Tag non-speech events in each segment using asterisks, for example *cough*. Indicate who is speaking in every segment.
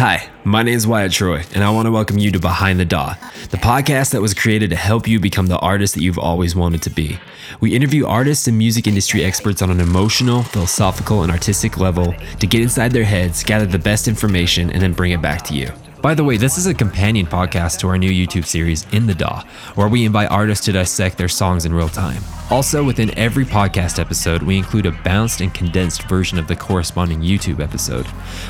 Speaker 1: Hi, my name is Wyatt Troy, and I want to welcome you to Behind the DAW, the podcast that was created to help you become the artist that you've always wanted to be. We interview artists and music industry experts on an emotional, philosophical, and artistic level to get inside their heads, gather the best information, and then bring it back to you. By the way, this is a companion podcast to our new YouTube series, In the DAW, where we invite artists to dissect their songs in real time. Also, within every podcast episode, we include a bounced and condensed version of the corresponding YouTube episode.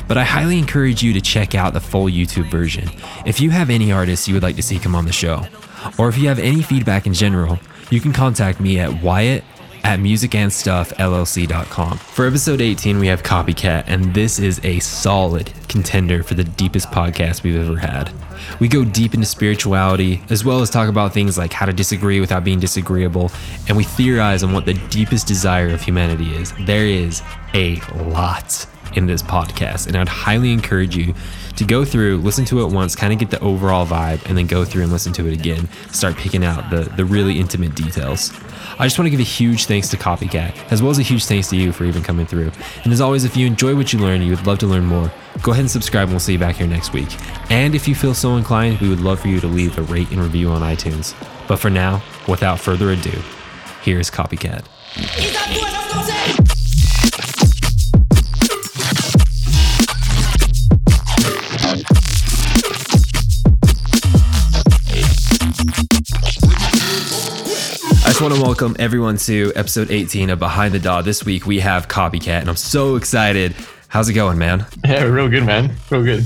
Speaker 1: But I highly encourage you to check out the full YouTube version if you have any artists you would like to see come on the show. Or if you have any feedback in general, you can contact me at Wyatt at musicandstuffllc.com. For episode 18, we have Copycatt, and this is a solid contender for the deepest podcast we've ever had. We go deep into spirituality, as well as talk about things like how to disagree without being disagreeable, and we theorize on what the deepest desire of humanity is. There is a lot in this podcast, and I'd highly encourage you to go through, listen to it once, kind of get the overall vibe, and then go through and listen to it again. Start picking out the, the really intimate details. I just want to give a huge thanks to Copycatt, as well as a huge thanks to you for even coming through. And as always, if you enjoy what you learn and you would love to learn more, go ahead and subscribe and we'll see you back here next week. And if you feel so inclined, we would love for you to leave a rate and review on iTunes. But for now, without further ado, here's Copycatt. Just want to welcome everyone to episode 18 of Behind the DAW. This week we have Copycatt, and I'm so excited. How's it going, man?
Speaker 2: Yeah, real good, man. Real good.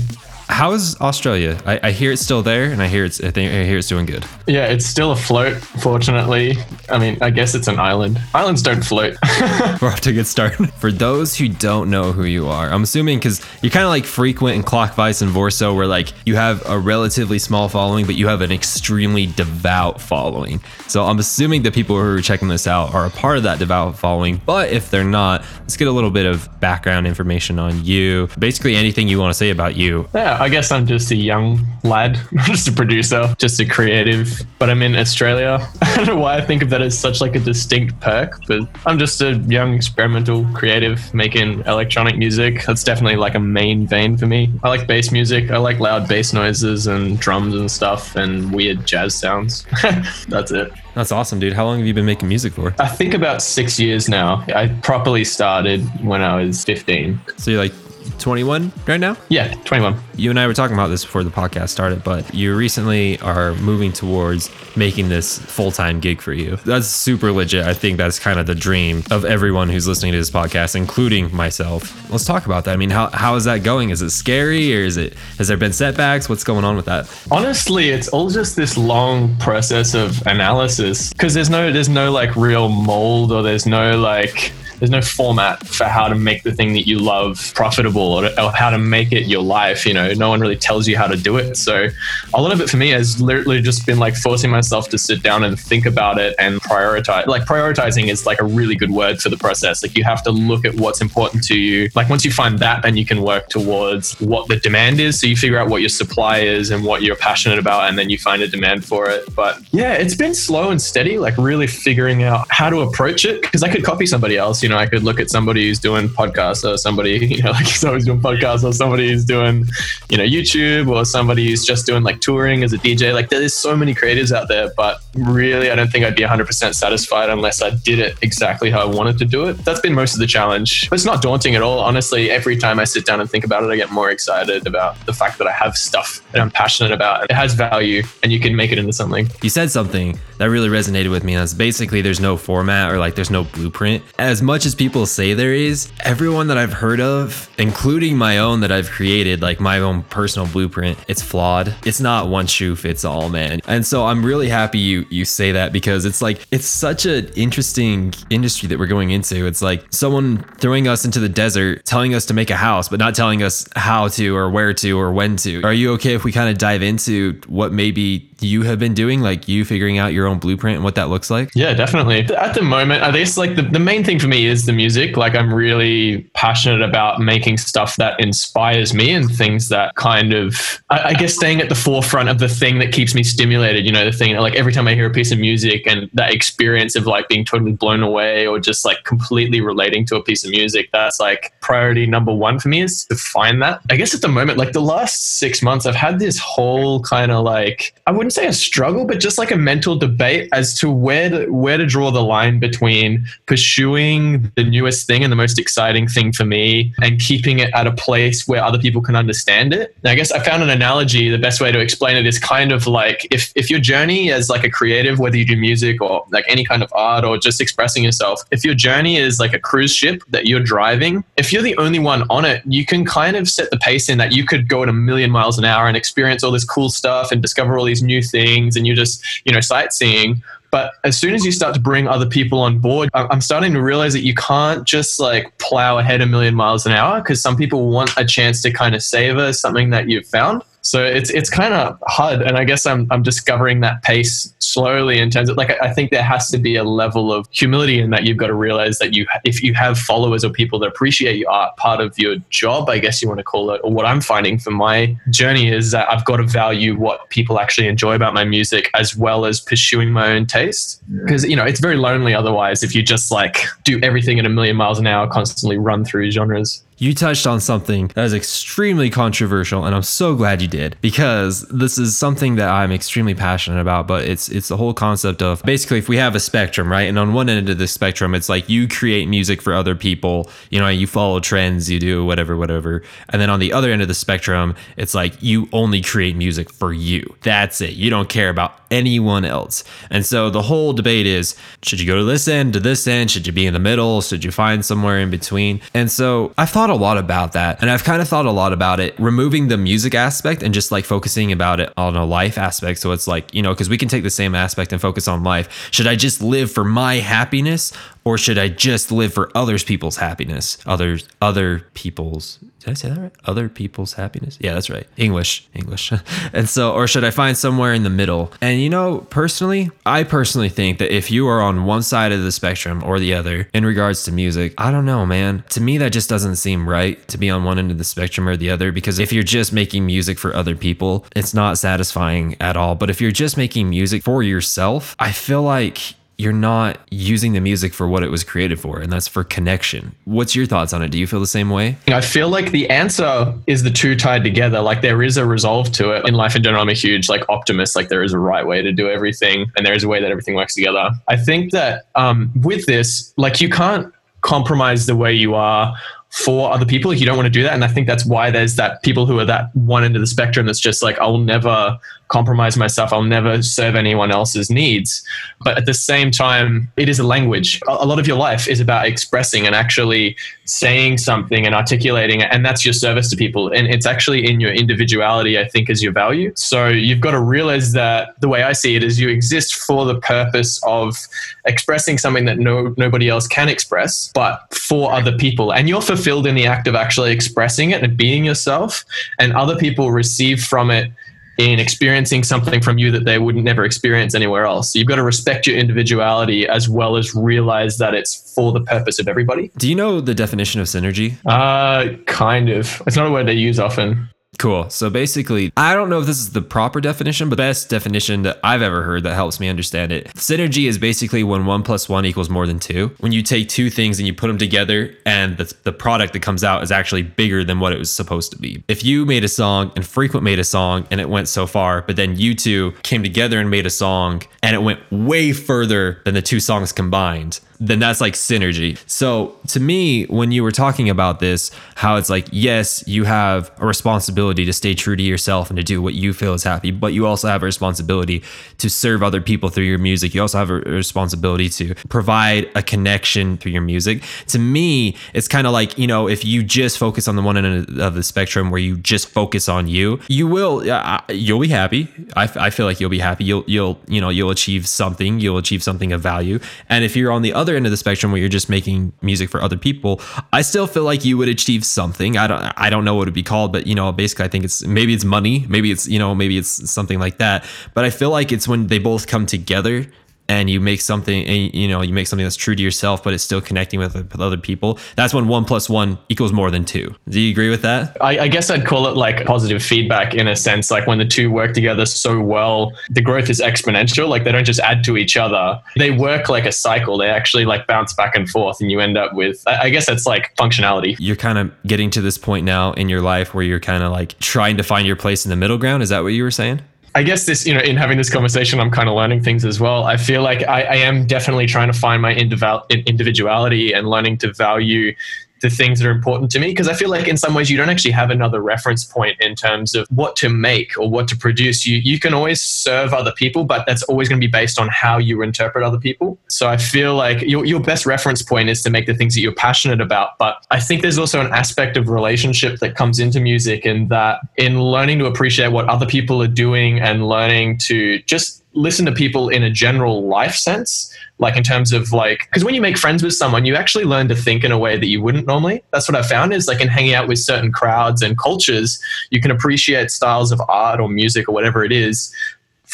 Speaker 1: How is Australia? I, I hear it's still there, and I hear it's I think I hear it's doing good.
Speaker 2: Yeah, it's still afloat, fortunately. I mean, I guess it's an island. Islands don't float. *laughs*
Speaker 1: We're off to a good start. *laughs* For those who don't know who you are, I'm assuming because you're kind of like frequent in Clockvice and Vorso, where like you have a relatively small following, but you have an extremely devout following. So I'm assuming the people who are checking this out are a part of that devout following. But if they're not, let's get a little bit of background information on you. Basically, anything you want to say about you.
Speaker 2: yeah, I guess I'm just a young lad, *laughs* just a producer, just a creative. But I'm in Australia. *laughs* I don't know why I think of that as such like a distinct perk, but I'm just a young experimental creative making electronic music. That's definitely like a main vein for me. I like bass music. I like loud bass noises and drums and stuff and weird jazz sounds. *laughs* That's it.
Speaker 1: That's awesome, dude. How long have you been making music for?
Speaker 2: I think about six years now. I properly started when I was 15.
Speaker 1: So you're like 21 right now?
Speaker 2: Yeah, 21.
Speaker 1: You and I were talking about this before the podcast started, but you recently are moving towards making this full time gig for you. That's super legit. I think that's kind of the dream of everyone who's listening to this podcast, including myself. Let's talk about that. I mean, how, how is that going? Is it scary or is it, has there been setbacks? What's going on with that?
Speaker 2: Honestly, it's all just this long process of analysis because there's no there's no like real mold or there's no like there's no format for how to make the thing that you love profitable or, or, how to make it your life. You know, no one really tells you how to do it. So a lot of it for me has literally just been like forcing myself to sit down and think about it and prioritize. Like prioritizing is like a really good word for the process. Like you have to look at what's important to you. Like once you find that, then you can work towards what the demand is. So you figure out what your supply is and what you're passionate about, and then you find a demand for it. But yeah, it's been slow and steady, like really figuring out how to approach it because I could copy somebody else you know, I could look at somebody who's doing podcasts or somebody, *laughs* you know, like somebody's doing podcasts or somebody who's doing, you know, YouTube or somebody who's just doing like touring as a DJ. Like there's so many creatives out there, but really, I don't think I'd be 100% satisfied unless I did it exactly how I wanted to do it. That's been most of the challenge. But it's not daunting at all. Honestly, every time I sit down and think about it, I get more excited about the fact that I have stuff that I'm passionate about. It has value and you can make it into something.
Speaker 1: You said something that really resonated with me. And that's basically there's no format or like there's no blueprint. As much as people say there is, everyone that I've heard of, including my own that I've created, like my own personal blueprint, it's flawed. It's not one shoe fits all, man. And so I'm really happy you you say that because it's like it's such an interesting industry that we're going into. It's like someone throwing us into the desert, telling us to make a house, but not telling us how to or where to or when to. Are you okay if we kind of dive into what maybe you have been doing, like you figuring out your own blueprint and what that looks like?
Speaker 2: Yeah, definitely. At the moment, I guess like the, the main thing for me is the music. Like I'm really passionate about making stuff that inspires me and things that kind of, I, I, guess, staying at the forefront of the thing that keeps me stimulated. You know, the thing like every time I hear a piece of music and that experience of like being totally blown away or just like completely relating to a piece of music, that's like priority number one for me is to find that. I guess at the moment, like the last six months, I've had this whole kind of like, I wouldn't say a struggle, but just like a mental debate as to where to, where to draw the line between pursuing the newest thing and the most exciting thing for me and keeping it at a place where other people can understand it. And I guess I found an analogy. The best way to explain it is kind of like if, if your journey as like a creative, whether you do music or like any kind of art or just expressing yourself, if your journey is like a cruise ship that you're driving, if you're the only one on it, you can kind of set the pace in that you could go at a million miles an hour and experience all this cool stuff and discover all these new things and you're just, you know, sightseeing. But as soon as you start to bring other people on board, I'm starting to realize that you can't just like plow ahead a million miles an hour because some people want a chance to kind of savor something that you've found. So it's it's kind of hard, and I guess I'm I'm discovering that pace slowly in terms of like I think there has to be a level of humility in that you've got to realize that you if you have followers or people that appreciate your art, part of your job, I guess you want to call it, or what I'm finding for my journey is that I've got to value what people actually enjoy about my music as well as pursuing my own taste. Because you know it's very lonely otherwise if you just like do everything at a million miles an hour, constantly run through genres
Speaker 1: you touched on something that is extremely controversial and I'm so glad you did because this is something that I'm extremely passionate about but it's it's the whole concept of basically if we have a spectrum right? And on one end of the spectrum it's like you create music for other people you know you follow trends you do whatever whatever. And then on the other end of the spectrum it's like you only create music for you. That's it. You don't care about anyone else. And so the whole debate is should you go to this end to this end? Should you be in the middle? Should you find somewhere in between? And so I thought thought a lot about that. And I've kind of thought a lot about it, removing the music aspect and just like focusing about it on a life aspect. So it's like, you know, because we can take the same aspect and focus on life. Should I just live for my happiness or should I just live for others people's happiness? Others other people's did I say that right? Other people's happiness? Yeah, that's right. English, English. *laughs* and so or should I find somewhere in the middle? And you know, personally, I personally think that if you are on one side of the spectrum or the other in regards to music, I don't know, man. To me that just doesn't seem right to be on one end of the spectrum or the other because if you're just making music for other people, it's not satisfying at all. But if you're just making music for yourself, I feel like you're not using the music for what it was created for, and that's for connection. What's your thoughts on it? Do you feel the same way?
Speaker 2: I feel like the answer is the two tied together. Like there is a resolve to it. In life in general, I'm a huge like optimist. Like there is a right way to do everything, and there is a way that everything works together. I think that um, with this, like you can't compromise the way you are for other people. You don't want to do that. And I think that's why there's that people who are that one end of the spectrum that's just like, I'll never compromise myself. I'll never serve anyone else's needs. But at the same time, it is a language. A lot of your life is about expressing and actually saying something and articulating it. And that's your service to people. And it's actually in your individuality, I think, is your value. So you've got to realize that the way I see it is you exist for the purpose of expressing something that no nobody else can express, but for other people. And you're fulfilled in the act of actually expressing it and being yourself. And other people receive from it in experiencing something from you that they would never experience anywhere else. So you've got to respect your individuality as well as realize that it's for the purpose of everybody.
Speaker 1: Do you know the definition of synergy?
Speaker 2: Uh, kind of. It's not a word they use often.
Speaker 1: Cool. So basically, I don't know if this is the proper definition, but best definition that I've ever heard that helps me understand it. Synergy is basically when one plus one equals more than two. When you take two things and you put them together, and the, the product that comes out is actually bigger than what it was supposed to be. If you made a song and Frequent made a song and it went so far, but then you two came together and made a song and it went way further than the two songs combined, then that's like synergy. So to me, when you were talking about this, how it's like, yes, you have a responsibility to stay true to yourself and to do what you feel is happy, but you also have a responsibility to serve other people through your music. You also have a responsibility to provide a connection through your music. To me, it's kind of like, you know, if you just focus on the one end of the spectrum where you just focus on you, you will, uh, you'll be happy. I, I feel like you'll be happy. You'll, you'll, you know, you'll achieve something, you'll achieve something of value. And if you're on the other other end of the spectrum where you're just making music for other people, I still feel like you would achieve something. I don't I don't know what it'd be called, but you know, basically I think it's maybe it's money, maybe it's you know, maybe it's something like that. But I feel like it's when they both come together and you make something and you know you make something that's true to yourself but it's still connecting with, with other people that's when one plus one equals more than two. Do you agree with that?
Speaker 2: I, I, guess i'd call it like positive feedback in a sense like when the two work together so well the growth is exponential like they don't just add to each other. They work like a cycle. They actually like bounce back and forth and you end up with i, I guess it's like functionality.
Speaker 1: You're kind of getting to this point now in your life where you're kind of like trying to find your place in the middle ground? Is that what you were saying
Speaker 2: I guess this, you know, in having this conversation, I'm kind of learning things as well. I feel like I, I am definitely trying to find my individuality and learning to value the things that are important to me because I feel like in some ways you don't actually have another reference point in terms of what to make or what to produce. You you can always serve other people, but that's always going to be based on how you interpret other people. So I feel like your your best reference point is to make the things that you're passionate about. But I think there's also an aspect of relationship that comes into music and that in learning to appreciate what other people are doing and learning to just listen to people in a general life sense like in terms of like because when you make friends with someone you actually learn to think in a way that you wouldn't normally. That's what i found is like in hanging out with certain crowds and cultures you can appreciate styles of art or music or whatever it is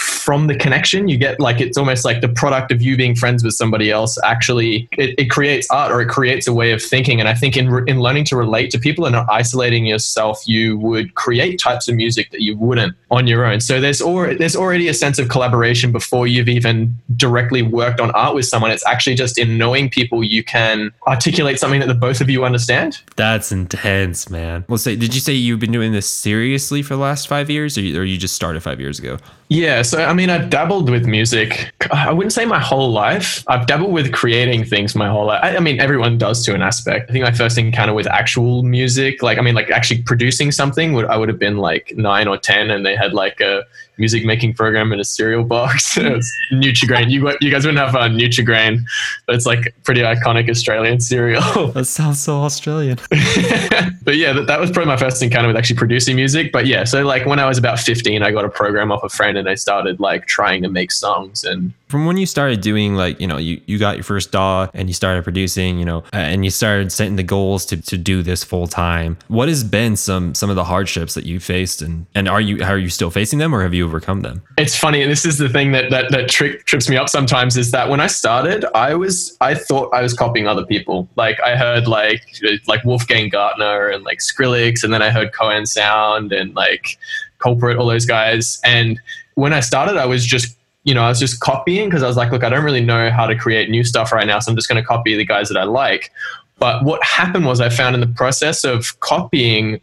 Speaker 2: from the connection you get like it's almost like the product of you being friends with somebody else actually it, it creates art or it creates a way of thinking. And i think in, in learning to relate to people and not isolating yourself you would create types of music that you wouldn't on your own. So there's already there's already a sense of collaboration before you've even directly worked on art with someone. It's actually just in knowing people you can articulate something that the both of you understand.
Speaker 1: That's intense man. Well say did you say you've been doing this seriously for the last five years or you, or you just started five years ago
Speaker 2: yeah, so I mean, I've dabbled with music. I wouldn't say my whole life. I've dabbled with creating things my whole life. I, I, mean, everyone does to an aspect. I think my first encounter with actual music, like I mean, like actually producing something, would I would have been like nine or ten, and they had like a music making program in a cereal box. *laughs* Nutrigrain. You you guys wouldn't have uh, Nutrigrain, but it's like pretty iconic Australian cereal. *laughs*
Speaker 1: that sounds so Australian. *laughs*
Speaker 2: but yeah, that, that was probably my first encounter with actually producing music. But yeah, so like when I was about 15, I got a program off a friend and I started like trying to make songs and
Speaker 1: from when you started doing like you know you, you got your first DAW and you started producing you know and you started setting the goals to, to do this full time what has been some some of the hardships that you faced and and are you are you still facing them or have you overcome them?
Speaker 2: It's funny and this is the thing that that, that trick, trips me up sometimes is that when i started i was i thought i was copying other people. Like i heard like like wolfgang gartner and like skrillex and then i heard KOAN Sound and like Culprate all those guys and when i started i was just you know, I was just copying because I was like, look, I don't really know how to create new stuff right now, so I'm just going to copy the guys that I like. But what happened was I found in the process of copying,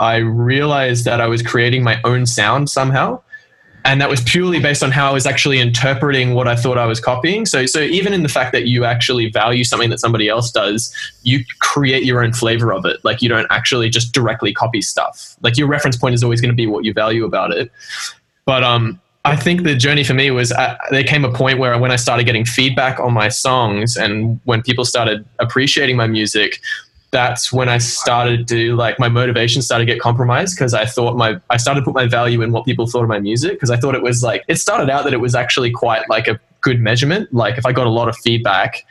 Speaker 2: I realized that I was creating my own sound somehow. And that was purely based on how I was actually interpreting what I thought I was copying. So, so even in the fact that you actually value something that somebody else does, you create your own flavor of it. Like you don't actually just directly copy stuff. Like your reference point is always going to be what you value about it. But um, I think the journey for me was uh, there came a point where when I started getting feedback on my songs and when people started appreciating my music, that's when I started to like my motivation started to get compromised because I thought my I started to put my value in what people thought of my music because I thought it was like it started out that it was actually quite like a good measurement. Like if I got a lot of feedback,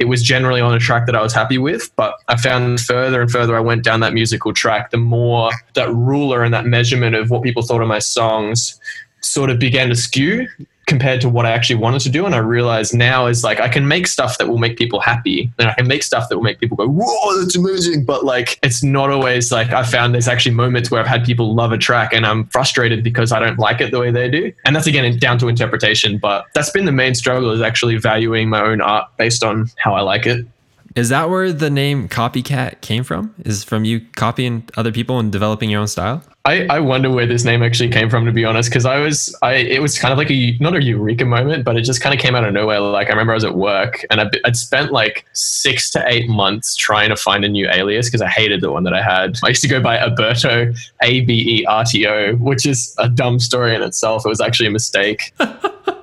Speaker 2: it was generally on a track that I was happy with. But I found further and further I went down that musical track, the more that ruler and that measurement of what people thought of my songs sort of began to skew compared to what I actually wanted to do. And I realized now is like I can make stuff that will make people happy and I can make stuff that will make people go, whoa, that's amazing. But like it's not always like I found there's actually moments where I've had people love a track and I'm frustrated because I don't like it the way they do. And that's again down to interpretation. But that's been the main struggle is actually valuing my own art based on how I like it.
Speaker 1: Is that where the name copycat came from? Is from you copying other people and developing your own style?
Speaker 2: I, I wonder where this name actually came from to be honest because I was I it was kind of like a not a eureka moment but it just kind of came out of nowhere like I remember I was at work and I'd, I'd spent like six to eight months trying to find a new alias because I hated the one that I had I used to go by Alberto A B E R T O which is a dumb story in itself it was actually a mistake *laughs*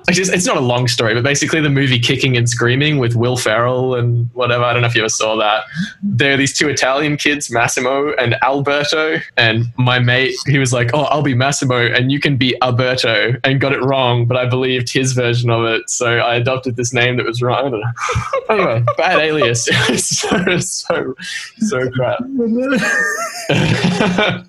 Speaker 2: it's not a long story, but basically the movie Kicking and Screaming with Will Ferrell and whatever. I don't know if you ever saw that. There are these two Italian kids, Massimo and Alberto. And my mate, he was like, Oh, I'll be Massimo and you can be Alberto and got it wrong, but I believed his version of it. So I adopted this name that was wrong. *laughs* anyway, bad alias. *laughs* so, so, so crap. *laughs*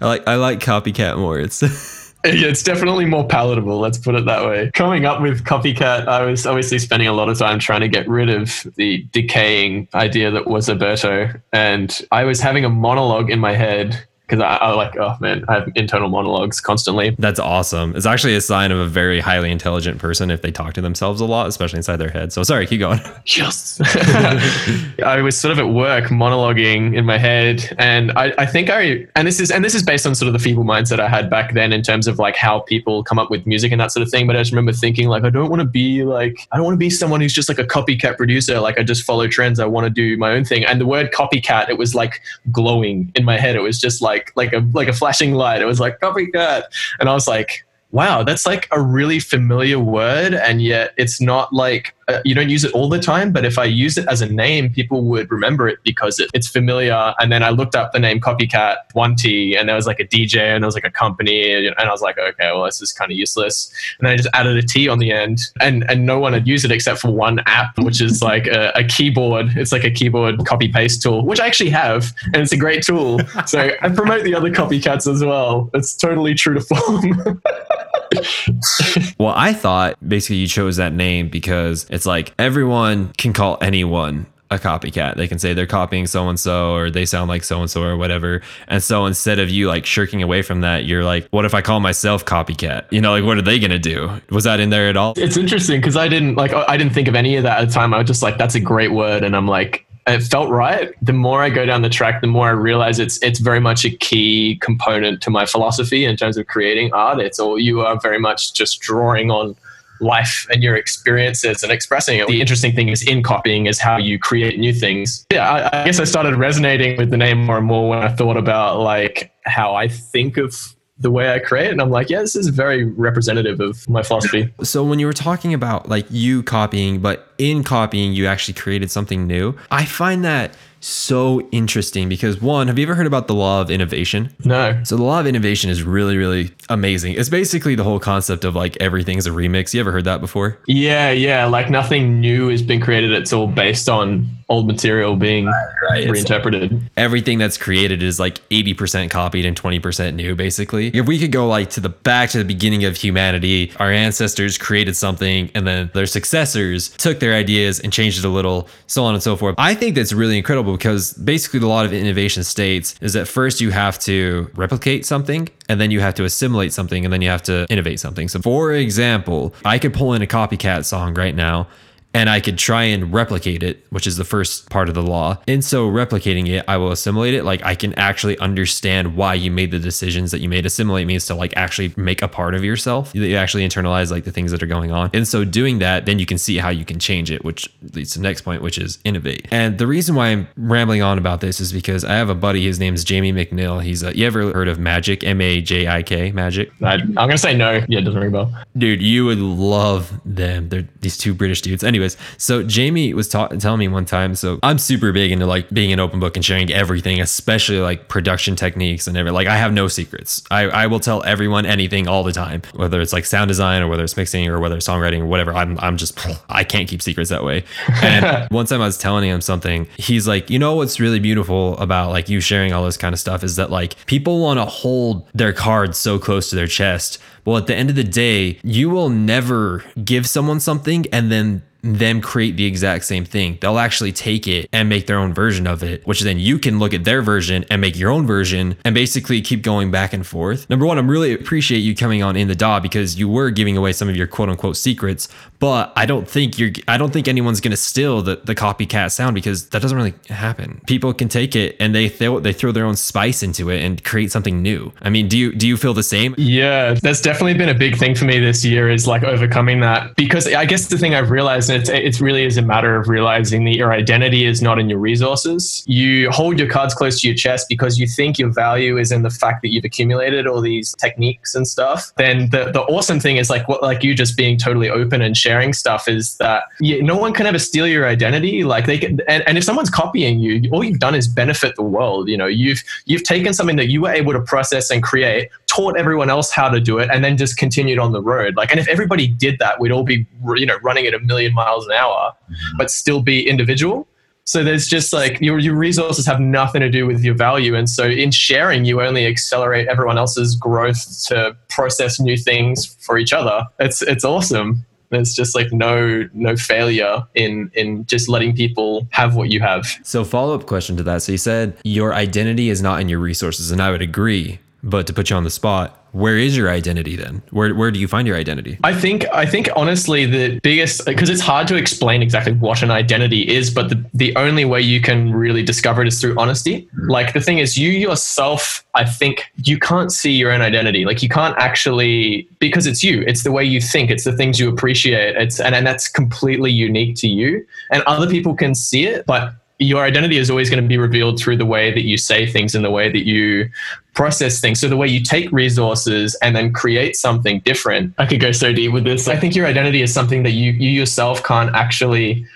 Speaker 1: I like I like copycat more. It's
Speaker 2: it's definitely more palatable. Let's put it that way. Coming up with copycat, I was obviously spending a lot of time trying to get rid of the decaying idea that was Alberto, and I was having a monologue in my head because I, I like oh man i have internal monologues constantly.
Speaker 1: That's awesome. It's actually a sign of a very highly intelligent person if they talk to themselves a lot especially inside their head. So sorry keep going. *laughs*
Speaker 2: Yes. *laughs* I was sort of at work monologuing in my head and I, I think i and this is and this is based on sort of the feeble mindset i had back then in terms of like how people come up with music and that sort of thing but i just remember thinking like i don't want to be like i don't want to be someone who's just like a copycat producer like i just follow trends i want to do my own thing. And the word copycat it was like glowing in my head. It was just like like like a like a flashing light. It was like oh copycat, and I was like, wow, that's like a really familiar word, and yet it's not like uh, you don't use it all the time, but if I use it as a name, people would remember it because it, it's familiar. And then I looked up the name Copycat One T, and there was like a DJ, and there was like a company, and, I was like, okay, well, this is kind of useless. And then I just added a T on the end, and and no one had used it except for one app, which is like a, a keyboard. It's like a keyboard copy paste tool, which I actually have, and it's a great tool. So I promote the other copycats as well. It's totally true to form. *laughs*
Speaker 1: well, I thought basically you chose that name because it's like everyone can call anyone a copycat. They can say they're copying so and so or they sound like so and so or whatever. And so instead of you like shirking away from that, you're like, what if I call myself copycat? You know, like what are they gonna do? Was that in there at all?
Speaker 2: It's interesting because I didn't like I didn't think of any of that at the time. I was just like, that's a great word, and I'm like, it felt right. The more I go down the track, the more I realize it's it's very much a key component to my philosophy in terms of creating art. It's all you are very much just drawing on life and your experiences and expressing it. The interesting thing is in copying is how you create new things. Yeah, I, I guess I started resonating with the name more and more when I thought about like how I think of the way I create. And I'm like, yeah, this is very representative of my philosophy.
Speaker 1: So when you were talking about like you copying, but in copying, you actually created something new, I find that so interesting because one, have you ever heard about the law of innovation?
Speaker 2: No.
Speaker 1: So the law of innovation is really, really amazing. It's basically the whole concept of like everything's a remix. You ever heard that before?
Speaker 2: Yeah, yeah. Like nothing new has been created. It's all based on old material being right, right. reinterpreted.
Speaker 1: everything that's created is like 80% copied and 20% new, basically. If we could go like to the back to the beginning of humanity, our ancestors created something and then their successors took their ideas and changed it a little, so on and so forth. I think that's really incredible because basically a lot of innovation states is that first you have to replicate something and then you have to assimilate something and then you have to innovate something. So for example, I could pull in a copycat song right now and I could try and replicate it, which is the first part of the law. In so replicating it, I will assimilate it. Like I can actually understand why you made the decisions that you made. Assimilate means to like actually make a part of yourself. That you actually internalize like the things that are going on. And so doing that, then you can see how you can change it, which leads to the next point, which is innovate. And the reason why I'm rambling on about this is because I have a buddy. His name is Jamie McNeil. He's a, you ever heard of Majik? M A J I K Majik.
Speaker 2: I, am gonna say no. Yeah, it doesn't ring a bell.
Speaker 1: Dude, you would love them. They're these two British dudes. Anyway anyways, so Jamie was ta- telling me one time. So I'm super big into like being an open book and sharing everything, especially like production techniques and everything. Like I have no secrets. I, I will tell everyone anything all the time, whether it's like sound design or whether it's mixing or whether it's songwriting or whatever. I'm I'm just *laughs* I can't keep secrets that way. And *laughs* one time I was telling him something, he's like, you know what's really beautiful about like you sharing all this kind of stuff is that like people want to hold their cards so close to their chest. Well, at the end of the day, you will never give someone something and then them create the exact same thing. They'll actually take it and make their own version of it, which then you can look at their version and make your own version and basically keep going back and forth. Number one, I'm really appreciate you coming on in the DAW because you were giving away some of your quote unquote secrets, but I don't think you're I don't think anyone's gonna steal the, the copycat sound because that doesn't really happen. People can take it and they throw they throw their own spice into it and create something new. I mean, do you do you feel the same?
Speaker 2: Yeah, that's definitely been a big thing for me this year is like overcoming that because I guess the thing I've realized it's it really is a matter of realizing that your identity is not in your resources. You hold your cards close to your chest because you think your value is in the fact that you've accumulated all these techniques and stuff. Then the, the awesome thing is like what like you just being totally open and sharing stuff is that you, no one can ever steal your identity. Like they can, and, and if someone's copying you, all you've done is benefit the world. You know, you've you've taken something that you were able to process and create, taught everyone else how to do it, and then just continued on the road. Like, and if everybody did that, we'd all be you know running at a million miles an hour, mm-hmm. but still be individual. So there's just like your, your resources have nothing to do with your value. And so in sharing, you only accelerate everyone else's growth to process new things for each other. It's it's awesome. There's just like no no failure in in just letting people have what you have.
Speaker 1: So follow up question to that. So you said your identity is not in your resources, and I would agree. But to put you on the spot, where is your identity then? Where where do you find your identity?
Speaker 2: I think I think honestly the biggest because it's hard to explain exactly what an identity is, but the, the only way you can really discover it is through honesty. Like the thing is you yourself, I think you can't see your own identity. Like you can't actually because it's you. It's the way you think, it's the things you appreciate. It's and, and that's completely unique to you. And other people can see it, but your identity is always going to be revealed through the way that you say things and the way that you process things. So the way you take resources and then create something different. I could go so deep with this. I think your identity is something that you you yourself can't actually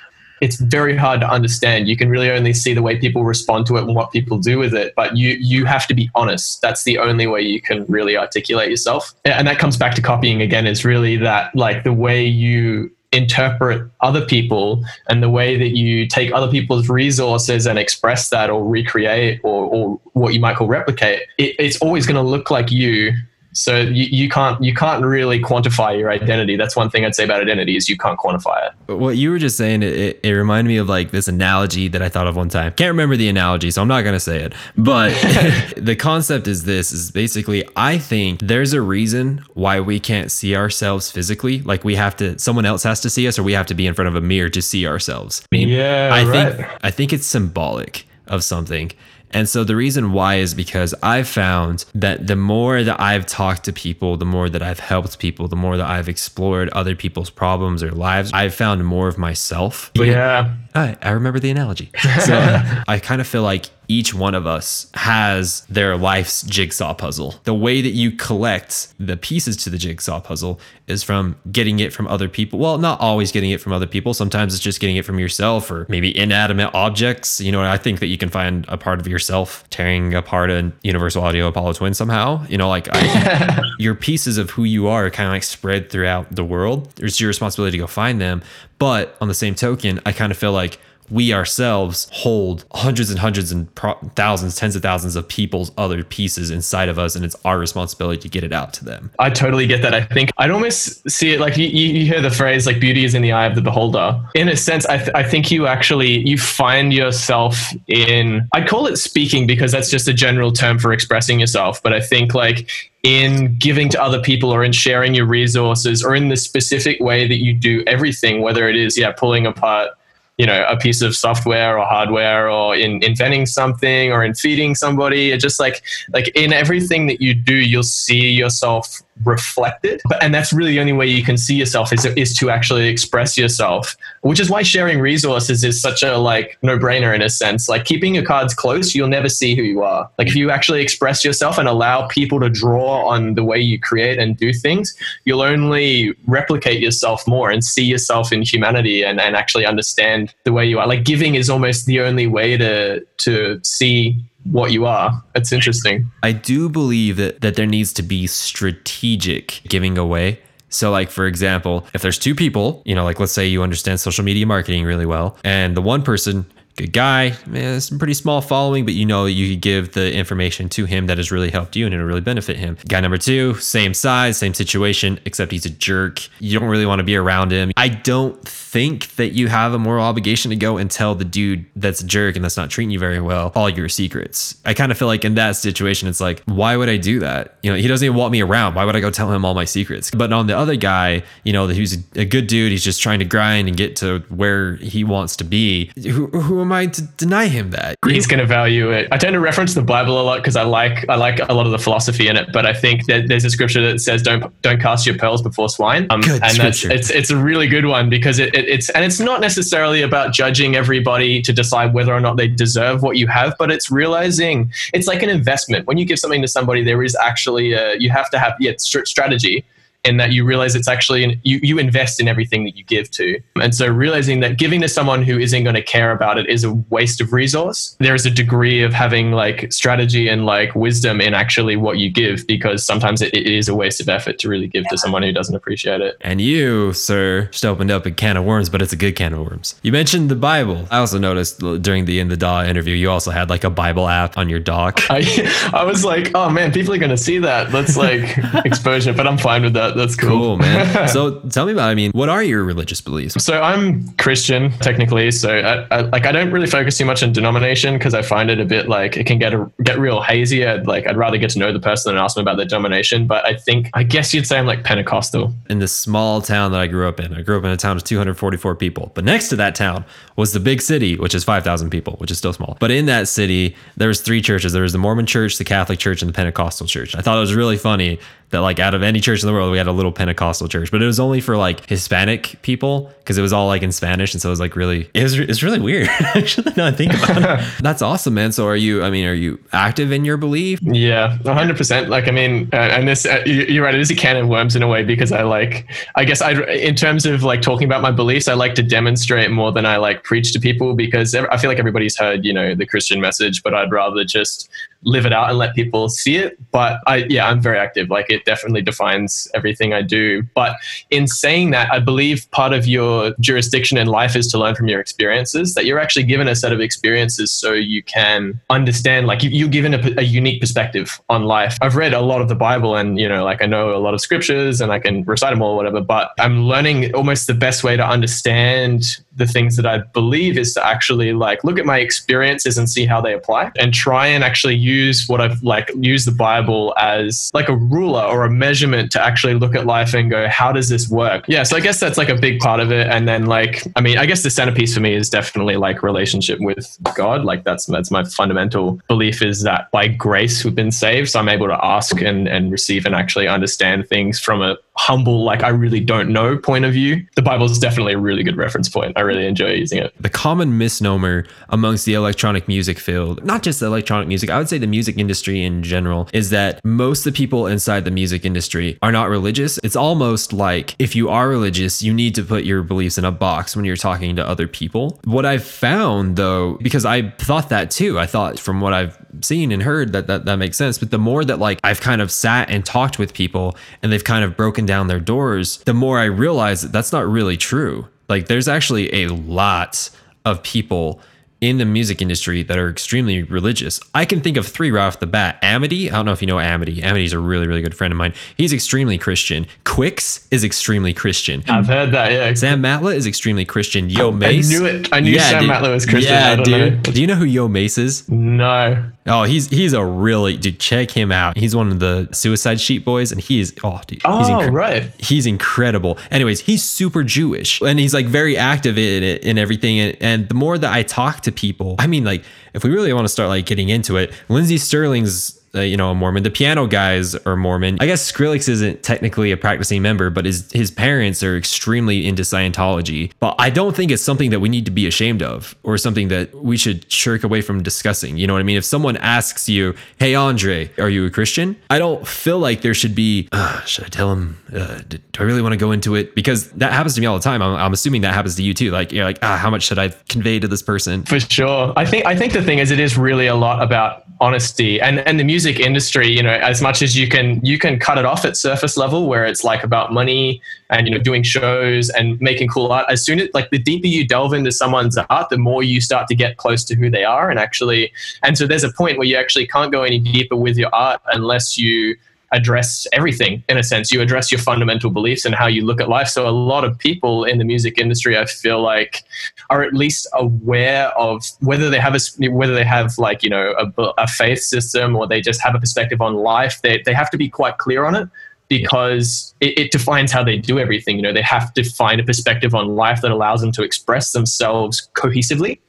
Speaker 2: it's very hard to understand. You can really only see the way people respond to it and what people do with it, but you you have to be honest. That's the only way you can really articulate yourself. And that comes back to copying again is really that like the way you interpret other people and the way that you take other people's resources and express that or recreate or, or what you might call replicate, it, it's always going to look like you so you, you can't you can't really quantify your identity. That's one thing I'd say about identity is you can't quantify it.
Speaker 1: What you were just saying, it, it reminded me of like this analogy that I thought of one time. Can't remember the analogy, so I'm not gonna say it. But *laughs* *laughs* the concept is this: is basically I think there's a reason why we can't see ourselves physically. Like we have to, someone else has to see us, or we have to be in front of a mirror to see ourselves.
Speaker 2: I mean, yeah,
Speaker 1: I
Speaker 2: right.
Speaker 1: think I think it's symbolic of something. And so the reason why is because I've found that the more that I've talked to people, the more that I've helped people, the more that I've explored other people's problems or lives, I've found more of myself.
Speaker 2: Yeah.
Speaker 1: I, I remember the analogy. *laughs* So *laughs* I kind of feel like each one of us has their life's jigsaw puzzle. The way that you collect the pieces to the jigsaw puzzle is from getting it from other people. Well, not always getting it from other people. Sometimes it's just getting it from yourself or maybe inanimate objects. You know, I think that you can find a part of yourself tearing apart a Universal Audio Apollo Twin somehow. You know, like I, *laughs* your pieces of who you are kind of like spread throughout the world. It's your responsibility to go find them. But on the same token, I kind of feel like we ourselves hold hundreds and hundreds and pro- thousands, tens of thousands of people's other pieces inside of us, and it's our responsibility to get it out to them.
Speaker 2: I totally get that. I think I'd almost see it like you, you hear the phrase like beauty is in the eye of the beholder. In a sense, I, th- I think you actually you find yourself in. I'd call it speaking because that's just a general term for expressing yourself. But I think like in giving to other people or in sharing your resources or in the specific way that you do everything, whether it is yeah pulling apart you know a piece of software or hardware or in inventing something or in feeding somebody. It just like like in everything that you do you'll see yourself reflected. And that's really the only way you can see yourself is, is to actually express yourself which is why sharing resources is such a like no-brainer in a sense. Like keeping your cards close you'll never see who you are. Like if you actually express yourself and allow people to draw on the way you create and do things you'll only replicate yourself more and see yourself in humanity and, and actually understand the way you are. Like giving is almost the only way to to see what you are. It's interesting.
Speaker 1: I do believe that, that there needs to be strategic giving away. So, like, for example, if there's two people, you know, like let's say you understand social media marketing really well, and the one person good guy, man, some pretty small following, but you know you could give the information to him that has really helped you and it'll really benefit him. Guy number two, same size, same situation, except he's a jerk. You don't really want to be around him. I don't think that you have a moral obligation to go and tell the dude that's a jerk and that's not treating you very well all your secrets. I kind of feel like in that situation, it's like, why would I do that? You know, he doesn't even want me around. Why would I go tell him all my secrets? But on the other guy, you know, he's a good dude. He's just trying to grind and get to where he wants to be. Who, who am I to deny him that?
Speaker 2: He's going to value it. I tend to reference the Bible a lot because I like I like a lot of the philosophy in it. But I think that there's a scripture that says don't don't cast your pearls before swine.
Speaker 1: Um, good and scripture.
Speaker 2: that's it's it's a really good one because it, it, it's and it's not necessarily about judging everybody to decide whether or not they deserve what you have, but it's realizing it's like an investment. When you give something to somebody, there is actually a, you have to have yeah strategy in that you realize it's actually you, you invest in everything that you give to and so realizing that giving to someone who isn't going to care about it is a waste of resource there is a degree of having like strategy and like wisdom in actually what you give because sometimes it, it is a waste of effort to really give to someone who doesn't appreciate it
Speaker 1: And you, sir, just opened up a can of worms, but it's a good can of worms. You mentioned the Bible. I also noticed during the In the Daw interview, you also had like a Bible app on your dock.
Speaker 2: I, *laughs* I was like, oh man, people are going to see that. That's like *laughs* exposure, but I'm fine with that. That's cool.
Speaker 1: Cool, man. *laughs* so tell me about, I mean, what are your religious beliefs?
Speaker 2: So I'm Christian technically. So I, I, like I don't really focus too much on denomination because I find it a bit like it can get a, get real hazy. I'd like I'd rather get to know the person and ask them about their denomination. But I think I guess you'd say I'm like Pentecostal.
Speaker 1: In this small town that I grew up in, I grew up in a town of 244 people. But next to that town was the big city, which is 5,000 people, which is still small. But in that city, there was three churches. There was the Mormon church, the Catholic church, and the Pentecostal church. I thought it was really funny that like out of any church in the world, we had a little Pentecostal church, but it was only for like Hispanic people because it was all like in Spanish, and so it was like really it was it's really weird. *laughs* Actually, now I think about it, *laughs* that's awesome, man. So are you? I mean, are you active in your belief?
Speaker 2: Yeah, 100. percent Like I mean, uh, and this uh, you- you're right. It is a can of worms in a way because I like. I guess I, in terms of like talking about my beliefs, I like to demonstrate more than I like preach to people because I feel like everybody's heard you know the Christian message, but I'd rather just live it out and let people see it. But I yeah, I'm very active. Like it definitely defines everything I do. But in saying that, I believe part of your jurisdiction in life is to learn from your experiences. That you're actually given a set of experiences so you can understand. Like you, you're given a, a unique perspective on life. I've read a lot of the Bible, and you know, like I know a lot of scriptures, and I can recite them all, or whatever. But I'm learning almost the best way to understand the things that I believe is to actually like look at my experiences and see how they apply, and try and actually use what I've like use the Bible as like a ruler or a measurement to actually look at life and go, how does this work? Yeah, so I guess that's like a big part of it. And then like, I mean, I guess the centerpiece for me is definitely like relationship with God. Like that's that's my fundamental belief is that by grace we've been saved. So I'm able to ask and and receive and actually understand things from a humble, like I really don't know point of view. The Bible is definitely a really good reference point. I really enjoy using it.
Speaker 1: the common misnomer amongst the electronic music field, not just the electronic music, I would say the music industry in general, is that most of the people inside the music industry are not religious. It's almost like if you are religious, you need to put your beliefs in a box when you're talking to other people. What I've found though, because I thought that too, I thought from what I've seen and heard that that, that makes sense. But the more that like I've kind of sat and talked with people and they've kind of broken down their doors, the more I realize that that's not really true. Like there's actually a lot of people in the music industry that are extremely religious. I can think of three right off the bat. Amity, I don't know if you know Amity. Amity's a really, really good friend of mine. He's extremely Christian. Quicks is extremely Christian.
Speaker 2: I've heard that. Yeah.
Speaker 1: Sam Matla is extremely Christian. Yo
Speaker 2: I
Speaker 1: Mace.
Speaker 2: knew it. I knew Sam
Speaker 1: dude.
Speaker 2: Matla was Christian.
Speaker 1: Yeah,
Speaker 2: I don't
Speaker 1: dude.
Speaker 2: know.
Speaker 1: Do you know who Yoe Mase is?
Speaker 2: No.
Speaker 1: Oh, he's he's a really dude. Check him out. He's one of the Suicide Sheep boys, and he is oh, dude. he's
Speaker 2: Oh,
Speaker 1: incre-
Speaker 2: right.
Speaker 1: he's incredible. Anyways, he's super Jewish and he's like very active in it and everything. And, and the more that I talk to people, I mean, like if we really want to start like getting into it, Lindsey Stirling's. Uh, you know, a Mormon. The piano guys are Mormon. I guess Skrillex isn't technically a practicing member, but his his parents are extremely into Scientology. But I don't think it's something that we need to be ashamed of, or something that we should shirk away from discussing. You know what I mean? If someone asks you, "Hey, Andre, are you a Christian?" I don't feel like there should be. Uh, should I tell him? Uh, do I really want to go into it? Because that happens to me all the time. I'm, I'm assuming that happens to you too. Like you're like, ah, how much should I convey to this person?
Speaker 2: For sure. I think I think the thing is it is really a lot about honesty and and the music industry, you know, as much as you can you can cut it off at surface level where it's like about money and you know doing shows and making cool art. As soon as like the deeper you delve into someone's art the more you start to get close to who they are and actually and so there's a point where you actually can't go any deeper with your art unless you address everything in a sense. You address your fundamental beliefs and how you look at life. So a lot of people in the music industry i feel like are at least aware of whether they have a whether they have like you know a, a faith system or they just have a perspective on life they, they have to be quite clear on it because it, it defines how they do everything. You know they have to find a perspective on life that allows them to express themselves cohesively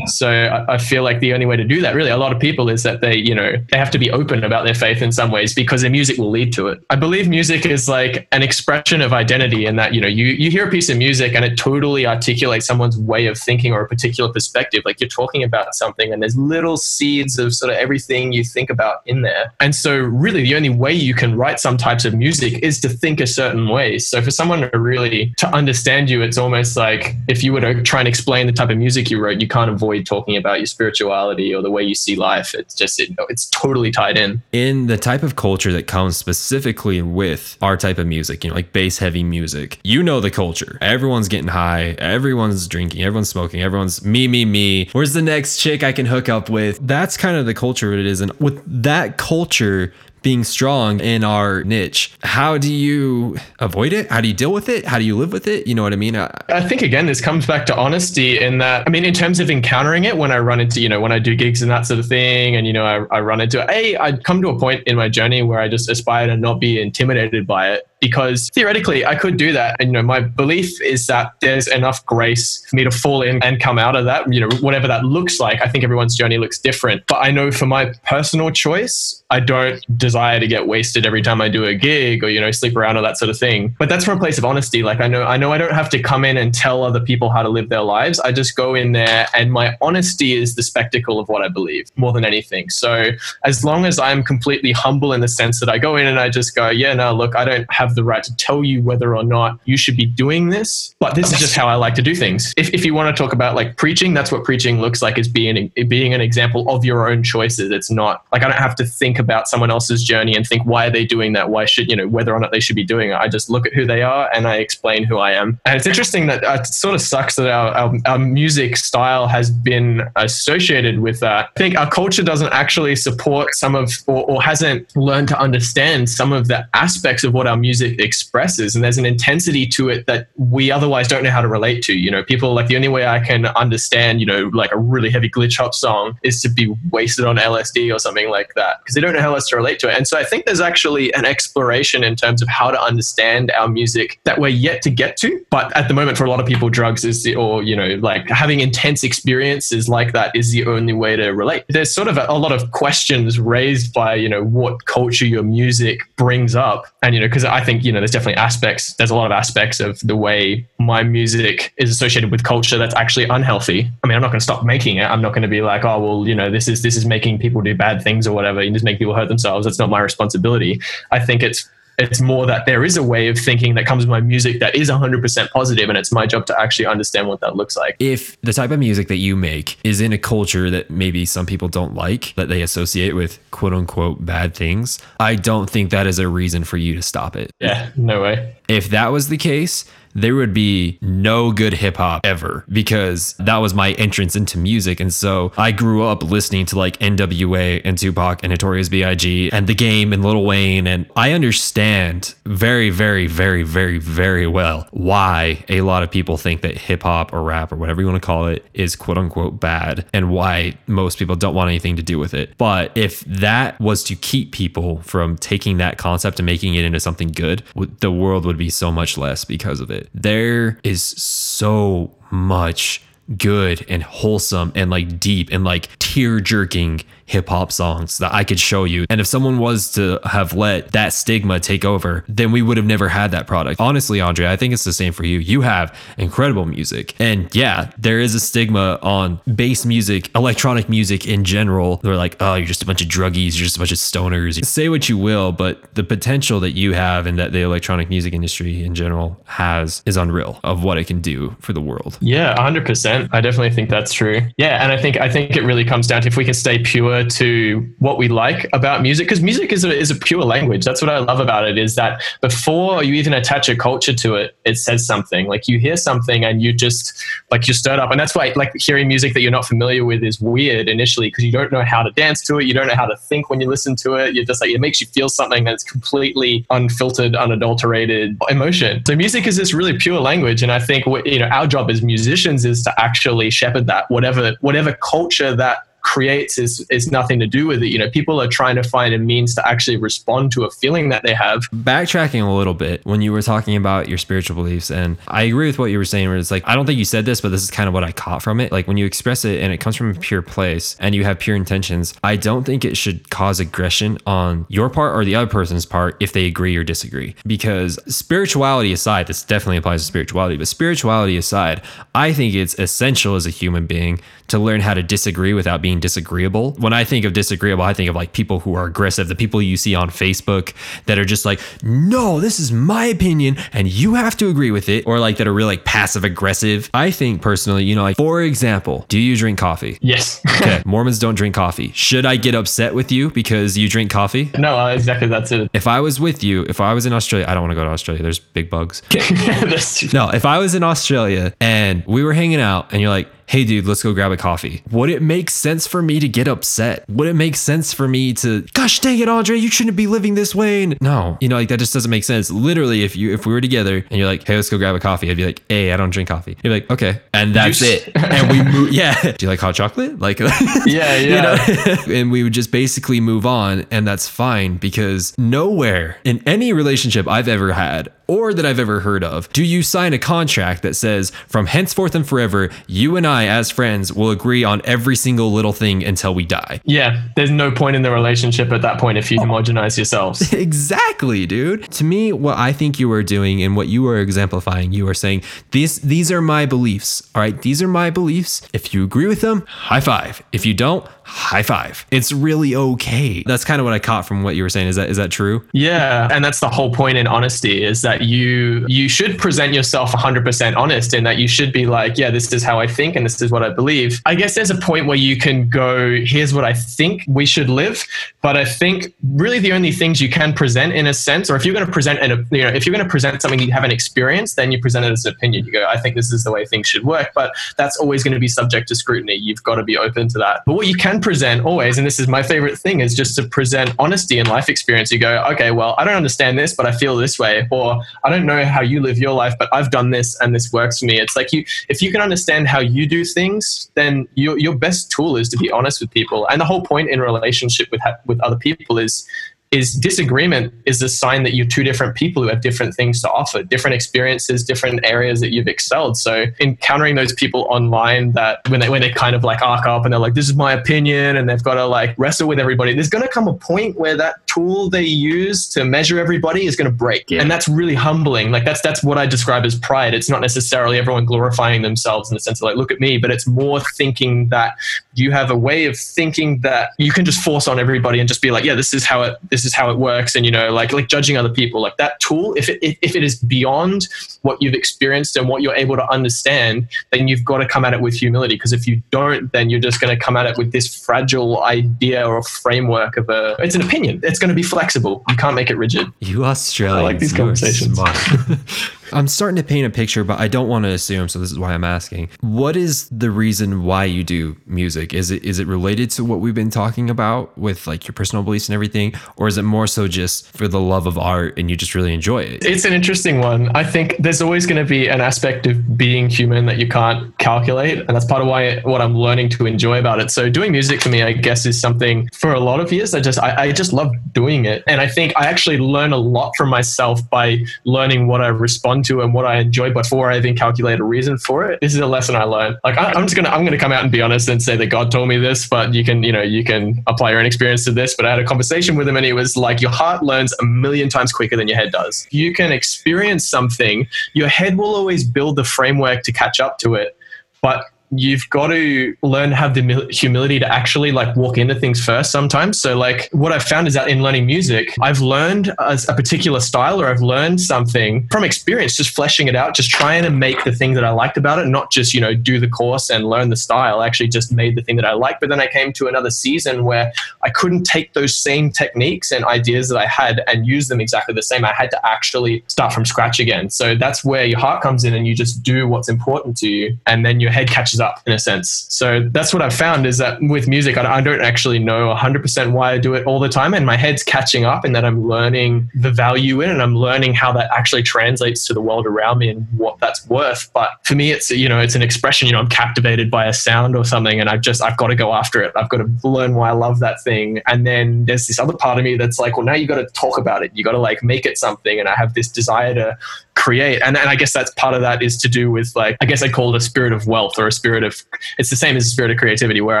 Speaker 2: So I, I, feel like the only way to do that, really, a lot of people is that they, you know, they have to be open about their faith in some ways because their music will lead to it. I believe music is like an expression of identity, and that you know, you you hear a piece of music and it totally articulates someone's way of thinking or a particular perspective. Like you're talking about something, and there's little seeds of sort of everything you think about in there. And so, really, the only way you can write some types of music is to think a certain way. So for someone to really to understand you, it's almost like if you were to try and explain the type of music you wrote, you can't avoid talking about your spirituality or the way you see life. It's just it, it's totally tied in.
Speaker 1: In the type of culture that comes specifically with our type of music, you know, like bass heavy music, you know the culture. Everyone's getting high, everyone's drinking, everyone's smoking, everyone's me, me, me. Where's the next chick I can hook up with? That's kind of the culture it is. And with that culture, being strong in our niche. How do you avoid it? How do you deal with it? How do you live with it? You know what I mean? I,
Speaker 2: I think again, this comes back to honesty in that, I mean, in terms of encountering it, when I run into, you know, when I do gigs and that sort of thing, and, you know, I, I run into it, A, I come to a point in my journey where I just aspire to not be intimidated by it because theoretically I could do that. And, you know, my belief is that there's enough grace for me to fall in and come out of that, you know, whatever that looks like. I think everyone's journey looks different. But I know for my personal choice, I don't desire to get wasted every time I do a gig or, you know, sleep around or that sort of thing. But that's from a place of honesty. Like I know, I know I don't have to come in and tell other people how to live their lives. I just go in there and my honesty is the spectacle of what I believe more than anything. So as long as I'm completely humble in the sense that I go in and I just go, yeah, no, look, I don't have have the right to tell you whether or not you should be doing this, but this is just how I like to do things. If, if you want to talk about like preaching, that's what preaching looks like is being, being an example of your own choices. It's not like I don't have to think about someone else's journey and think, why are they doing that? Why should, you know, whether or not they should be doing it. I just look at who they are and I explain who I am. And it's interesting that uh, it sort of sucks that our, our, our music style has been associated with that. I think our culture doesn't actually support some of, or, or hasn't learned to understand some of the aspects of what our music music expresses and there's an intensity to it that we otherwise don't know how to relate to you know? People like the only way i can understand you know like a really heavy glitch hop song is to be wasted on lsd or something like that because they don't know how else to relate to it. And so i think there's actually an exploration in terms of how to understand our music that we're yet to get to but at the moment for a lot of people drugs is the or you know like having intense experiences like that is the only way to relate. There's sort of a, a lot of questions raised by you know what culture your music brings up and you know because i think you know there's definitely aspects there's a lot of aspects of the way my music is associated with culture that's actually unhealthy. I mean i'm not going to stop making it. I'm not going to be like oh well you know this is this is making people do bad things or whatever you just make people hurt themselves. That's not my responsibility. I think it's it's more that there is a way of thinking that comes with my music that is 100% positive and it's my job to actually understand what that looks like.
Speaker 1: If the type of music that you make is in a culture that maybe some people don't like that they associate with quote unquote bad things i don't think that is a reason for you to stop it.
Speaker 2: Yeah no way.
Speaker 1: If that was the case there would be no good hip hop ever because that was my entrance into music. And so I grew up listening to like NWA and Tupac and Notorious B.I.G. and The Game and Lil Wayne. And I understand very, very, very, very, very well why a lot of people think that hip hop or rap or whatever you want to call it is quote unquote bad and why most people don't want anything to do with it. But if that was to keep people from taking that concept and making it into something good, the world would be so much less because of it There is so much good and wholesome and like deep and like tear jerking hip hop songs that I could show you. And if someone was to have let that stigma take over, then we would have never had that product. Honestly, Andre, I think it's the same for you. You have incredible music. And yeah, there is a stigma on bass music, electronic music in general. They're like, oh, you're just a bunch of druggies, you're just a bunch of stoners. Say what you will, but the potential that you have and that the electronic music industry in general has is unreal of what it can do for the world.
Speaker 2: Yeah, 100%. I definitely think that's true. Yeah, and I think I think it really comes down to if we can stay pure to what we like about music because music is a, is a pure language. That's what i love about it is that before you even attach a culture to it it says something. Like you hear something and you just like you're stirred up. And that's why like hearing music that you're not familiar with is weird initially because you don't know how to dance to it you don't know how to think when you listen to it. You're just like it makes you feel something that's completely unfiltered unadulterated emotion. So music is this really pure language and i think you know our job as musicians is to actually shepherd that whatever whatever culture that creates is is nothing to do with it. You know, people are trying to find a means to actually respond to a feeling that they have.
Speaker 1: Backtracking a little bit when you were talking about your spiritual beliefs, and I agree with what you were saying. Where it's like I don't think you said this, but this is kind of what I caught from it. Like when you express it and it comes from a pure place and you have pure intentions, I don't think it should cause aggression on your part or the other person's part if they agree or disagree. Because spirituality aside, this definitely applies to spirituality, but spirituality aside, I think it's essential as a human being to learn how to disagree without being disagreeable. When I think of disagreeable, I think of like people who are aggressive, the people you see on Facebook that are just like, no, this is my opinion and you have to agree with it, or like that are really like passive aggressive. I think personally, you know, like for example, do you drink coffee?
Speaker 2: Yes. *laughs*
Speaker 1: okay. Mormons don't drink coffee. Should I get upset with you because you drink coffee?
Speaker 2: No, uh, exactly. That's it.
Speaker 1: If I was with you, if I was in Australia, I don't want to go to Australia. There's big bugs. *laughs* no, if I was in Australia and we were hanging out and you're like, hey, dude, let's go grab a coffee. Would it make sense for me to get upset? Would it make sense for me to, gosh dang it, Andre, you shouldn't be living this way? And no, you know, like that just doesn't make sense. Literally, if you if we were together and you're like, hey, let's go grab a coffee, I'd be like, hey, I don't drink coffee. You're like, okay, and that's it. And we move. *laughs* Yeah. Do you like hot chocolate? Like, *laughs*
Speaker 2: yeah, yeah. You *laughs* know?
Speaker 1: and we would just basically move on, and that's fine because nowhere in any relationship I've ever had or that I've ever heard of do you sign a contract that says from henceforth and forever, you and I as friends will agree on every single little thing until we die.
Speaker 2: Yeah, there's no point in the relationship at that point if you homogenize yourselves. *laughs*
Speaker 1: exactly, dude. To me, what I think you are doing and what you are exemplifying, you are saying these these are my beliefs. All right, these are my beliefs. If you agree with them, high five. If you don't, high five. It's really okay. That's kind of what I caught from what you were saying. Is that is that true?
Speaker 2: Yeah, and that's the whole point in honesty is that you you should present yourself 100% honest in that you should be like, yeah, this is how I think and this is what I believe. I guess there's a point where you can go, here's what I think we should live, but I think really the only things you can present in a sense or if you're going to present an you know, if you're going to present something you haven't experienced, then you present it as an opinion. You go, I think this is the way things should work, but that's always going to be subject to scrutiny. You've got to be open to that. But what you can present always, and this is my favorite thing, is just to present honesty and life experience. You go, okay, well, I don't understand this, but I feel this way, or I don't know how you live your life, but I've done this and this works for me. It's like you, if you can understand how you do things, then your your best tool is to be honest with people. And the whole point in relationship with with other people is is disagreement is a sign that you're two different people who have different things to offer, different experiences, different areas that you've excelled. So encountering those people online that when they when they kind of like arc up and they're like, this is my opinion, and they've got to like wrestle with everybody, there's gonna come a point where that tool they use to measure everybody is gonna break. Yeah. And that's really humbling. Like that's that's what I describe as pride. It's not necessarily everyone glorifying themselves in the sense of like, look at me, but it's more thinking that you have a way of thinking that you can just force on everybody and just be like, yeah, this is how it this is how it works and you know like like judging other people like that tool if it if it is beyond what you've experienced and what you're able to understand then you've got to come at it with humility because if you don't then you're just going to come at it with this fragile idea or framework of a it's an opinion. It's going to be flexible. You can't make it rigid.
Speaker 1: You australians I like these conversations *laughs* I'm starting to paint a picture, but I don't want to assume. So this is why I'm asking. What is the reason why you do music? Is it is it related to what we've been talking about with like your personal beliefs and everything, or is it more so just for the love of art and you just really enjoy it?
Speaker 2: It's an interesting one. I think there's always going to be an aspect of being human that you can't calculate, and that's part of why what I'm learning to enjoy about it. So doing music for me, I guess, is something for a lot of years. I just I, I just love doing it, and I think I actually learn a lot from myself by learning what I respond to and what I enjoy before I even calculate a reason for it. This is a lesson I learned. Like I, am just gonna I'm gonna come out and be honest and say that God told me this, but you can you know you can apply your own experience to this. But I had a conversation with him and he was like, your heart learns a million times quicker than your head does. You can experience something, your head will always build the framework to catch up to it, but you've got to learn to have the humility to actually like walk into things first sometimes. So like what I've found is that in learning music, I've learned a, a particular style or I've learned something from experience, just fleshing it out, just trying to make the thing that I liked about it, not just, you know, do the course and learn the style. I actually just made the thing that I liked. But then I came to another season where I couldn't take those same techniques and ideas that I had and use them exactly the same. I had to actually start from scratch again. So that's where your heart comes in and you just do what's important to you. And then your head catches catches up in a sense. So that's what I've found is that with music, I, don't actually know 100% why I do it all the time. And my head's catching up and that I'm learning the value in and I'm learning how that actually translates to the world around me and what that's worth. But for me, it's, you know, it's an expression, you know, I'm captivated by a sound or something and I've just, I've got to go after it. I've got to learn why I love that thing. And then there's this other part of me that's like, well, now you've got to talk about it. You got to like make it something. And I have this desire to create. And, and I guess that's part of that is to do with like, I guess I call it a spirit of wealth or a spirit of, it's the same as a spirit of creativity where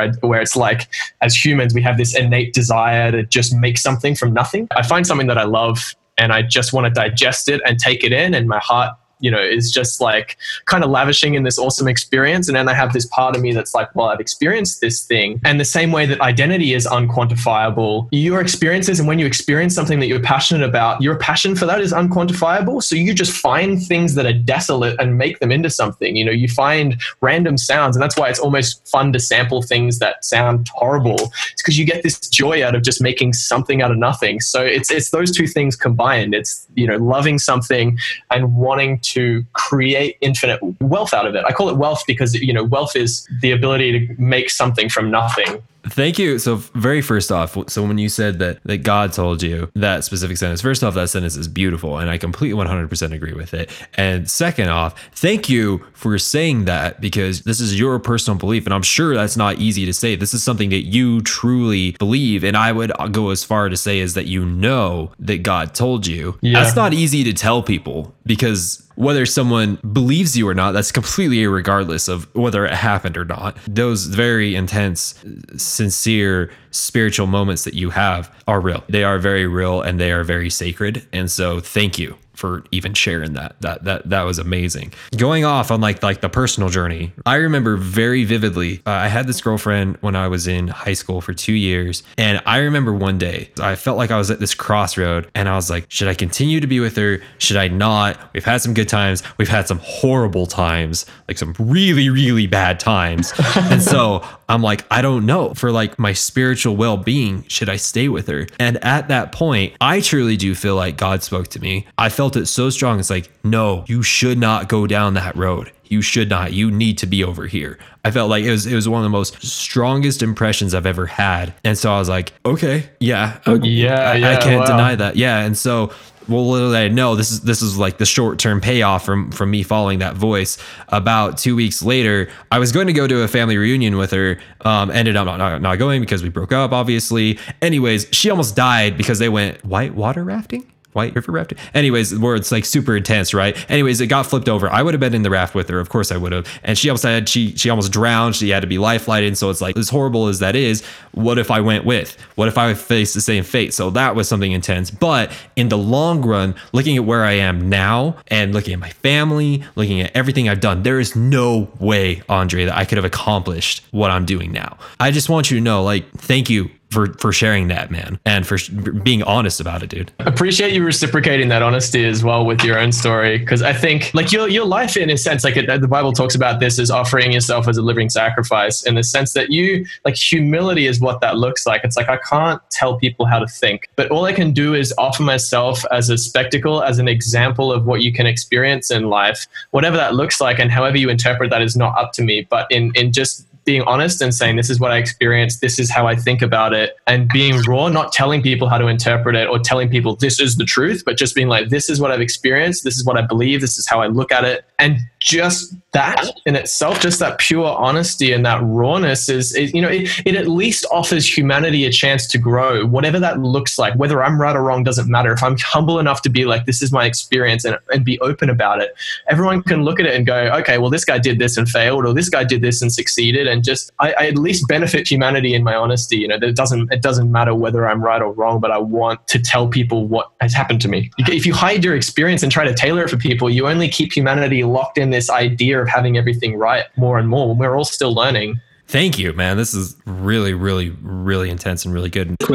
Speaker 2: I, where it's like, as humans, we have this innate desire to just make something from nothing. I find something that I love and I just want to digest it and take it in and my heart you know, is just like kind of lavishing in this awesome experience. And then I have this part of me that's like, well, I've experienced this thing. And the same way that identity is unquantifiable, your experiences, and when you experience something that you're passionate about, your passion for that is unquantifiable. So you just find things that are desolate and make them into something. You know, you find random sounds. And that's why it's almost fun to sample things that sound horrible. It's because you get this joy out of just making something out of nothing. So it's, it's those two things combined. It's, you know, loving something and wanting to create infinite wealth out of it. I call it wealth because you know wealth is the ability to make something from nothing.
Speaker 1: Thank you. So, very first off, so when you said that that God told you that specific sentence, first off, that sentence is beautiful, and I completely 100% agree with it. And second off, thank you for saying that because this is your personal belief, and I'm sure that's not easy to say. This is something that you truly believe, and I would go as far to say is that you know that God told you. Yeah. That's not easy to tell people because whether someone believes you or not, that's completely regardless of whether it happened or not. Those very intense, sincere spiritual moments that you have are real. They are very real and they are very sacred. And so, thank you for even sharing that. That that that was amazing. Going off on like like the personal journey, I remember very vividly. Uh, I had this girlfriend when I was in high school for two years, and I remember one day I felt like I was at this crossroad, and I was like, should I continue to be with her? Should I not? We've had some good times. We've had some horrible times, like some really really bad times, *laughs* and so I'm like, I don't know. For like my spiritual well being, should I stay with her? And at that point, I truly do feel like God spoke to me. I felt it so strong. It's like, no, you should not go down that road. You should not. You need to be over here. I felt like it was it was one of the most strongest impressions I've ever had. And so I was like, okay, yeah,
Speaker 2: yeah,
Speaker 1: I,
Speaker 2: yeah,
Speaker 1: I can't wow. deny that. Yeah. And so well, little did I know this is this is like the short term payoff from from me following that voice. About two weeks later, I was going to go to a family reunion with her. Um, ended up not, not, not going because we broke up, obviously. Anyways, she almost died because they went white water rafting white river rafting. Anyways, where it's like super intense, right? Anyways, it got flipped over. I would have been in the raft with her, of course I would have. And she almost had she she almost drowned. She had to be life flighted. So it's like as horrible as that is, what if I went with? What if I faced the same fate? So that was something intense. But in the long run, looking at where I am now and looking at my family, looking at everything I've done, there is no way, Andre, that I could have accomplished what I'm doing now. I just want you to know, like, thank you for for sharing that, man, and for sh- being honest about it, dude.
Speaker 2: Appreciate you reciprocating that honesty as well with your own story, because I think like your your life, in a sense, like it, the Bible talks about this as offering yourself as a living sacrifice, in the sense that you like humility is what that looks like. It's like I can't tell people how to think, but all I can do is offer myself as a spectacle, as an example of what you can experience in life, whatever that looks like, and however you interpret that is not up to me. But in in just being honest and saying this is what I experienced, this is how I think about it, and being raw, not telling people how to interpret it or telling people this is the truth, but just being like, this is what I've experienced, this is what I believe, this is how I look at it, and just that in itself, just that pure honesty and that rawness is, is you know, it, it at least offers humanity a chance to grow, whatever that looks like. Whether I'm right or wrong doesn't matter. If I'm humble enough to be like, this is my experience and, and be open about it, everyone can look at it and go, okay, well, this guy did this and failed, or this guy did this and succeeded. And just, I, I at least benefit humanity in my honesty. You know, it doesn't, it doesn't matter whether I'm right or wrong, but I want to tell people what has happened to me. If you hide your experience and try to tailor it for people, you only keep humanity locked in this idea of having everything right more and more when we're all still learning.
Speaker 1: Thank you, man. This is really, really, really intense and really good. *laughs*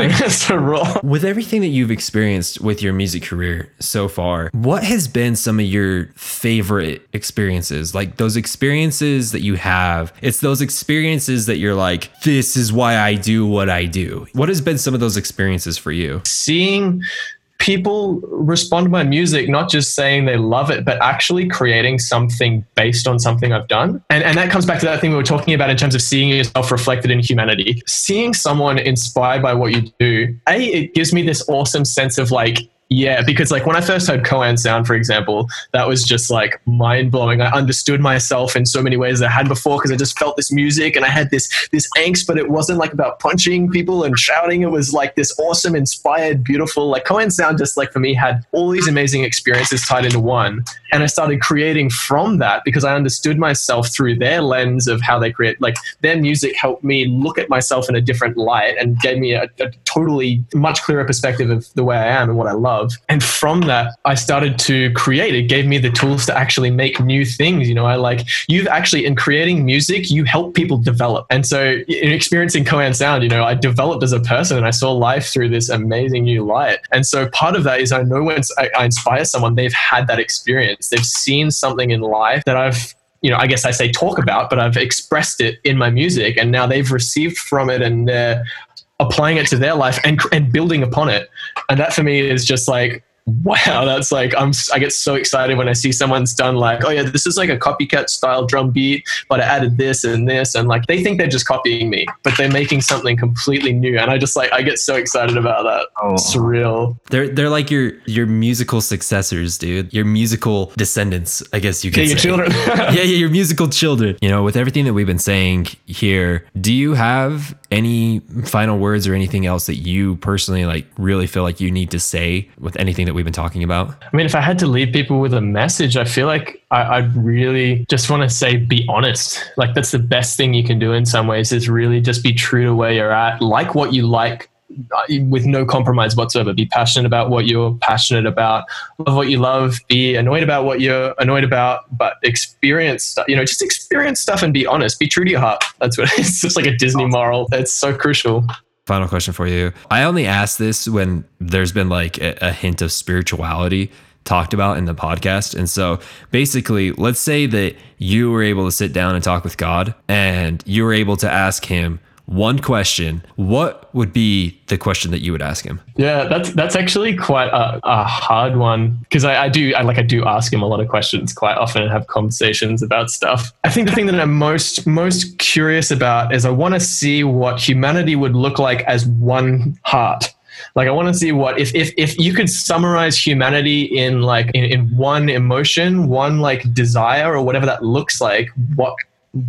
Speaker 1: with everything that you've experienced with your music career so far, what has been some of your favorite experiences? Like those experiences that you have, it's those experiences that you're like, this is why I do what I do. What has been some of those experiences for you?
Speaker 2: Seeing people respond to my music not just saying they love it, but actually creating something based on something I've done. And, and that comes back to that thing we were talking about in terms of seeing yourself reflected in humanity. Seeing someone inspired by what you do, A, it gives me this awesome sense of like, yeah, because like when I first heard KOAN Sound, for example, that was just like mind blowing. I understood myself in so many ways I had before because I just felt this music and I had this this angst, but it wasn't like about punching people and shouting. It was like this awesome, inspired, beautiful. Like KOAN Sound, just like for me, had all these amazing experiences tied into one, and I started creating from that because I understood myself through their lens of how they create. Like their music helped me look at myself in a different light and gave me a, a totally much clearer perspective of the way I am and what I love love. And from that, I started to create. It gave me the tools to actually make new things. You know, I like, you've actually, in creating music, you help people develop. And so, in experiencing KOAN Sound, you know, I developed as a person and I saw life through this amazing new light. And so, part of that is I know when I, I inspire someone, they've had that experience. They've seen something in life that I've you know, I guess I say talk about, but I've expressed it in my music, and now they've received from it, and they're applying it to their life and and building upon it. And that for me is just like wow, that's like I'm I get so excited when I see someone's done like, oh yeah, this is like a Copycatt style drum beat, but I added this and this and like they think they're just copying me, but they're making something completely new. And I just like I get so excited about that. Oh. Surreal.
Speaker 1: They're they're like your your musical successors, dude. Your musical descendants, I guess you could
Speaker 2: yeah,
Speaker 1: say.
Speaker 2: Your children. *laughs*
Speaker 1: yeah, yeah, your musical children. You know, with everything that we've been saying here, do you have any final words or anything else that you personally like really feel like you need to say with anything that that we've been talking about?
Speaker 2: I mean, if I had to leave people with a message, I feel like I, would really just want to say be honest. Like that's the best thing you can do in some ways is really just be true to where you're at, like what you like uh, with no compromise whatsoever. Be passionate about what you're passionate about, love what you love, be annoyed about what you're annoyed about, but experience, stuff, you know, just experience stuff and be honest. Be true to your heart. That's what *laughs* it's just like a Disney moral. It's so crucial.
Speaker 1: Final question for you. I only ask this when there's been like a, a, hint of spirituality talked about in the podcast. And so basically, let's say that you were able to sit down and talk with God and you were able to ask him, one question, what would be the question that you would ask him?
Speaker 2: Yeah, that's that's actually quite a, a hard one because I, I, do I like I do ask him a lot of questions quite often and have conversations about stuff. I think the thing that I'm most most curious about is I want to see what humanity would look like as one heart. Like I want to see what if if if you could summarize humanity in like in, in one emotion, one like desire or whatever that looks like, what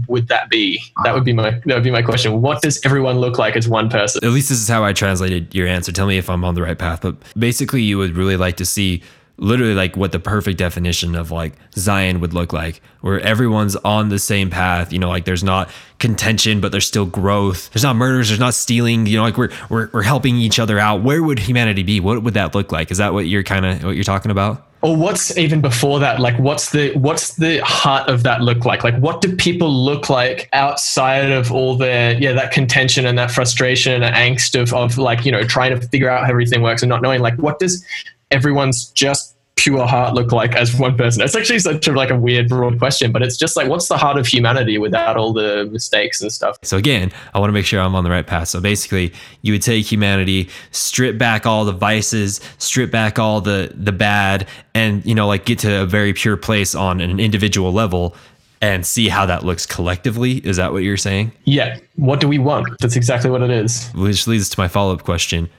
Speaker 2: would that be? That would be my that would be my question. What does everyone look like as one person?
Speaker 1: At least this is how I translated your answer. Tell me if I'm on the right path. But basically, you would really like to see literally like what the perfect definition of like Zion would look like, where everyone's on the same path. You know, like there's not contention, but there's still growth. There's not murders. There's not stealing. You know, like we're we're we're helping each other out. Where would humanity be? What would that look like? Is that what you're kind of what you're talking about?
Speaker 2: Or what's even before that? Like what's the what's the heart of that look like? Like what do people look like outside of all their yeah that contention and that frustration and angst of, of like you know trying to figure out how everything works and not knowing? Like what does everyone's just pure heart look like as one person? It's actually such a, like a weird broad question, but it's just like, what's the heart of humanity without all the mistakes and stuff?
Speaker 1: So again, I want to make sure I'm on the right path. So basically, you would take humanity, strip back all the vices, strip back all the the bad, and you know, like get to a very pure place on an individual level and see how that looks collectively. Is that what you're saying?
Speaker 2: Yeah. What do we want? That's exactly what it is.
Speaker 1: Which leads to my follow up question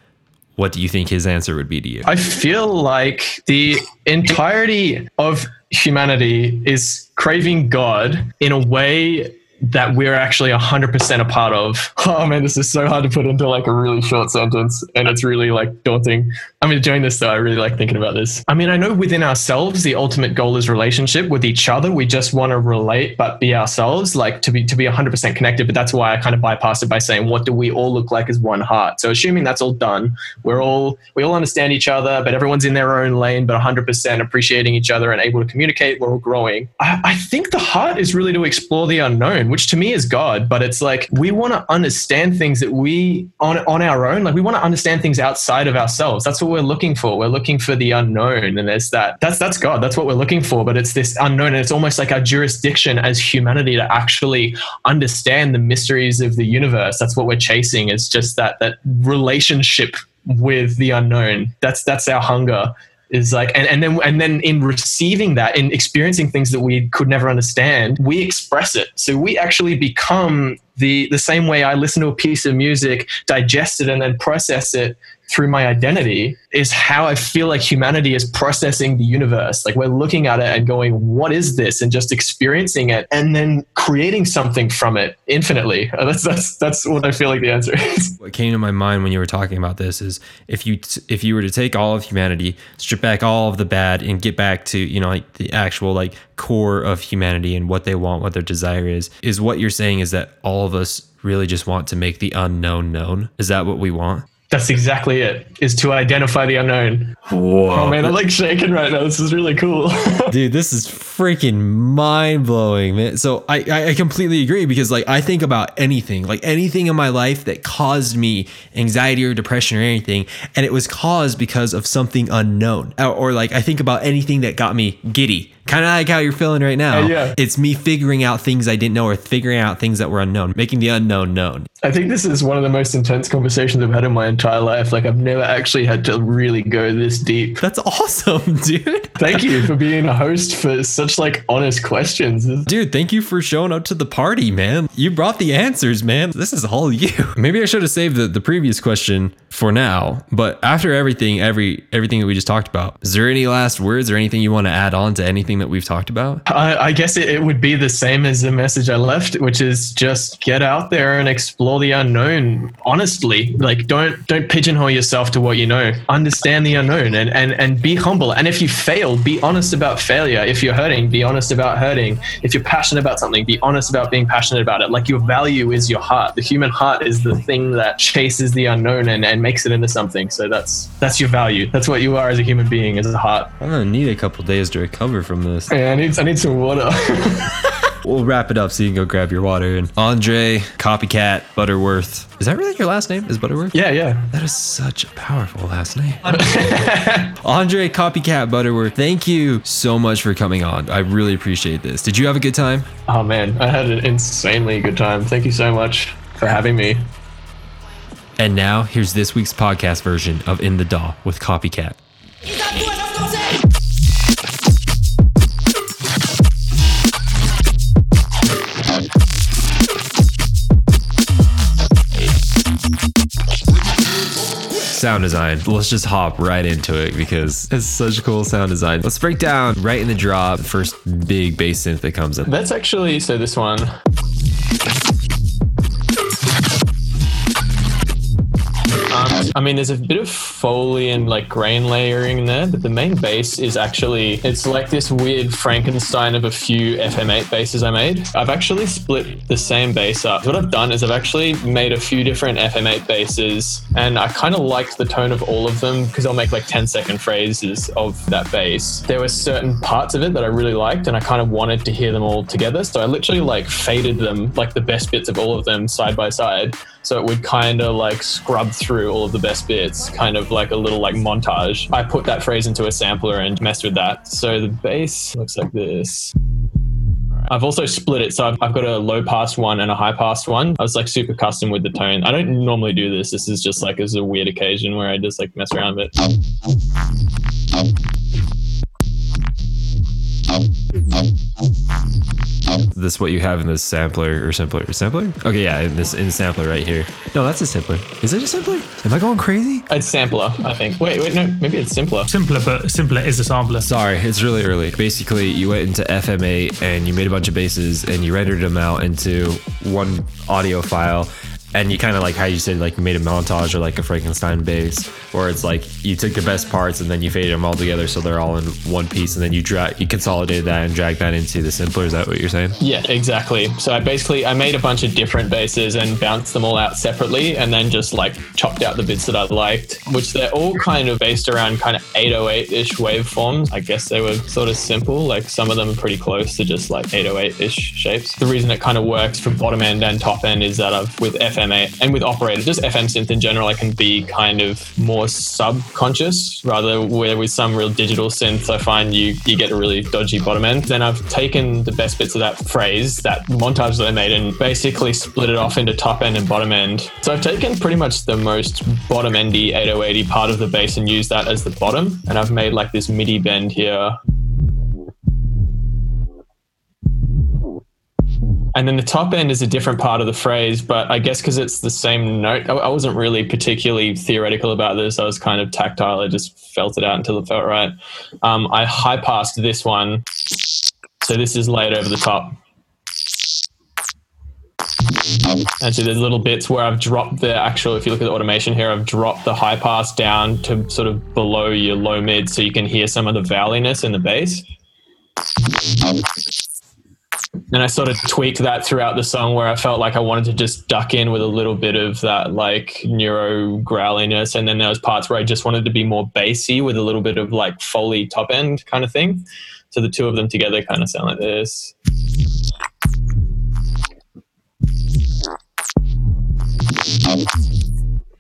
Speaker 1: what do you think his answer would be to you?
Speaker 2: I feel like the entirety of humanity is craving God in a way that we're actually 100% a part of. *laughs* Oh man, this is so hard to put into like a really short sentence and it's really like daunting. I mean, doing this though, I really like thinking about this. I mean, I know within ourselves, the ultimate goal is relationship with each other. We just want to relate, but be ourselves, like to be, to be 100% connected. But that's why I kind of bypass it by saying, what do we all look like as one heart? So assuming that's all done, we're all, we all understand each other, but everyone's in their own lane, but 100% appreciating each other and able to communicate. We're all growing. I, I think the heart is really to explore the unknown, which to me is God, but it's like we want to understand things that we on on our own. Like we want to understand things outside of ourselves. That's what we're looking for. We're looking for the unknown, and there's that. That's that's God. That's what we're looking for. But it's this unknown, and it's almost like our jurisdiction as humanity to actually understand the mysteries of the universe. That's what we're chasing. It's just that that relationship with the unknown. That's that's our hunger. Is like and, and then and then in receiving that, in experiencing things that we could never understand, we express it. So we actually become the the same way I listen to a piece of music, digest it, and then process it through my identity is how I feel like humanity is processing the universe. Like we're looking at it and going, what is this? And just experiencing it and then creating something from it infinitely. *laughs* That's that's that's what I feel like the answer is.
Speaker 1: What came to my mind when you were talking about this is if you if you were to take all of humanity, strip back all of the bad and get back to, you know, like the actual like core of humanity and what they want, what their desire is, is what you're saying is that all of us really just want to make the unknown known. Is that what we want?
Speaker 2: That's exactly it. Is to identify the unknown.
Speaker 1: Whoa.
Speaker 2: Oh man, I'm like shaking right now. This is really cool. *laughs*
Speaker 1: Dude, this is freaking mind blowing, man. So I, I completely agree because like I think about anything, like anything in my life that caused me anxiety or depression or anything, and it was caused because of something unknown. Or, or like I think about anything that got me giddy. Kind of like how you're feeling right now.
Speaker 2: Uh, yeah.
Speaker 1: It's me figuring out things I didn't know or figuring out things that were unknown, making the unknown known.
Speaker 2: I think this is one of the most intense conversations I've had in my entire life. Like I've never actually had to really go this deep.
Speaker 1: That's awesome, *laughs* dude.
Speaker 2: Thank you for being a host for such like honest questions.
Speaker 1: Dude, thank you for showing up to the party, man. You brought the answers, man. This is all you. *laughs* Maybe I should have saved the, the previous question for now, but after everything, every everything that we just talked about, is there any last words or anything you want to add on to anything that we've talked about?
Speaker 2: I, I guess it, it would be the same as the message I left, which is just get out there and explore the unknown honestly. Like don't don't pigeonhole yourself to what you know. Understand the unknown and, and, and be humble. And if you fail, be honest about failure. If you're hurting, be honest about hurting. If you're passionate about something, be honest about being passionate about it. Like your value is your heart. The human heart is the thing that chases the unknown and, and makes it into something. So that's that's your value. That's what you are as a human being, as a heart.
Speaker 1: I'm gonna need a couple days to recover from this.
Speaker 2: Yeah, I need I need some water. *laughs*
Speaker 1: We'll wrap it up so you can go grab your water. And Andre, Copycatt, Butterworth. Is that really your last name? Is Butterworth?
Speaker 2: yeah, yeah.
Speaker 1: That is such a powerful last name. *laughs* Andre Copycatt Butterworth, thank you so much for coming on. I really appreciate this. Did you have a good time?
Speaker 2: Oh man, I had an insanely good time. Thank you so much for having me.
Speaker 1: And now, here's this week's podcast version of In the DAW with Copycatt. Sound design. Let's just hop right into it because it's such cool sound design. Let's break down right in the drop first big bass synth that comes in.
Speaker 2: That's actually so this one. I mean, there's a bit of foley and like grain layering in there, but the main bass is actually it's like this weird Frankenstein of a few FM8 basses I made. I've actually split the same bass up. What I've done is I've actually made a few different FM8 basses, and I kind of liked the tone of all of them because I'll make like 10 second phrases of that bass. There were certain parts of it that I really liked, and I kind of wanted to hear them all together. So I literally like faded them, like the best bits of all of them side by side. So it would kind of like scrub through all of the best bits, kind of like a little like montage. I put that phrase into a sampler and messed with that. So the bass looks like this. I've also split it. So I've, I've got a low pass one and a high pass one. I was like super custom with the tone. I don't normally do this. This is just like as a weird occasion where I just like mess around with it.
Speaker 1: This what you have in this sampler or sampler sampler? Okay, yeah, in this in sampler right here. No, that's a sampler. Is it a sampler? Am I going crazy?
Speaker 2: It's sampler, I think. Wait, wait, no, maybe it's simpler.
Speaker 3: Simpler, but simpler is a sampler.
Speaker 1: Sorry, it's really early. Basically, you went into FM8 and you made a bunch of basses and you rendered them out into one audio file. And you kind of like how you said, like you made a montage or like a Frankenstein bass, where it's like you took the best parts and then you faded them all together so they're all in one piece, and then you drag you consolidated that and dragged that into the simpler. Is that what you're saying?
Speaker 2: Yeah, exactly. So I basically I made a bunch of different basses and bounced them all out separately, and then just like chopped out the bits that I liked, which they're all kind of based around kind of 808-ish waveforms. I guess they were sort of simple. Like some of them are pretty close to just like 808-ish shapes. The reason it kind of works for bottom end and top end is that I've with FM FM8 and with operator, just FM synth in general, I can be kind of more subconscious rather where with some real digital synth, I find you, you get a really dodgy bottom end. Then I've taken the best bits of that phrase, that montage that I made and basically split it off into top end and bottom end. So I've taken pretty much the most bottom endy 8080 part of the bass and used that as the bottom. And I've made like this MIDI bend here And then the top end is a different part of the phrase, but I guess because it's the same note, I wasn't really particularly theoretical about this. I was kind of tactile. I just felt it out until it felt right. Um, I high passed this one. So this is laid over the top. And so there's little bits where I've dropped the actual, if you look at the automation here, I've dropped the high pass down to sort of below your low mid so you can hear some of the valley-ness in the bass and I sort of tweaked that throughout the song where I felt like I wanted to just duck in with a little bit of that like neuro growliness, and then there was parts where I just wanted to be more bassy with a little bit of like foley top end kind of thing. So the two of them together kind of sound like this.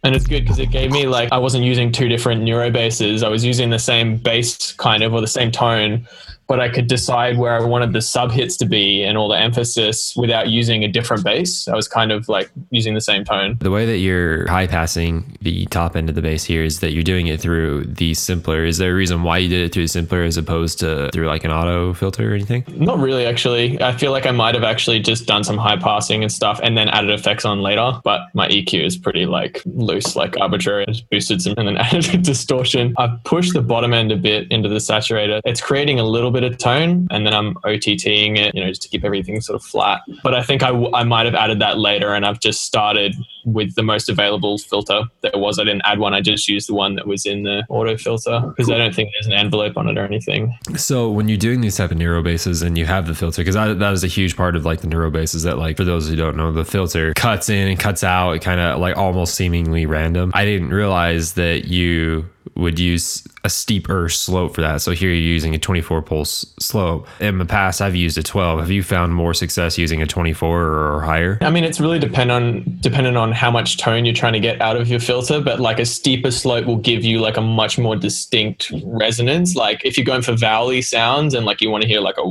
Speaker 2: And it's good because it gave me like I wasn't using two different neuro basses. I was using the same bass kind of or the same tone, but I could decide where I wanted the sub hits to be and all the emphasis without using a different bass. I was kind of like using the same tone.
Speaker 1: The way that you're high passing the top end of the bass here is that you're doing it through the simpler. Is there a reason why you did it through the simpler as opposed to through like an auto filter or anything?
Speaker 2: Not really, actually. I feel like I might have actually just done some high passing and stuff and then added effects on later, but my EQ is pretty like loose, like arbitrary. I just boosted some *laughs* and then added distortion. I've pushed the bottom end a bit into the saturator. It's creating a little bit of tone and then I'm OTTing it, you know, just to keep everything sort of flat. But I think I, w- I might have added that later and I've just started with the most available filter there was. I didn't add one. I just used the one that was in the auto filter because cool. I don't think there's an envelope on it or anything.
Speaker 1: So when you're doing these type of neuro basses and you have the filter, because that is a huge part of like the neuro basses that like, for those who don't know, the filter cuts in and cuts out, it kind of like almost seemingly random. I didn't realize that you would use a steeper slope for that. So here you're using a 24 pulse slope. In the past, I've used a 12. Have you found more success using a 24 or higher?
Speaker 2: I mean, it's really depend on dependent on how much tone you're trying to get out of your filter. But like a steeper slope will give you like a much more distinct resonance. Like if you're going for vowely sounds and like you want to hear like a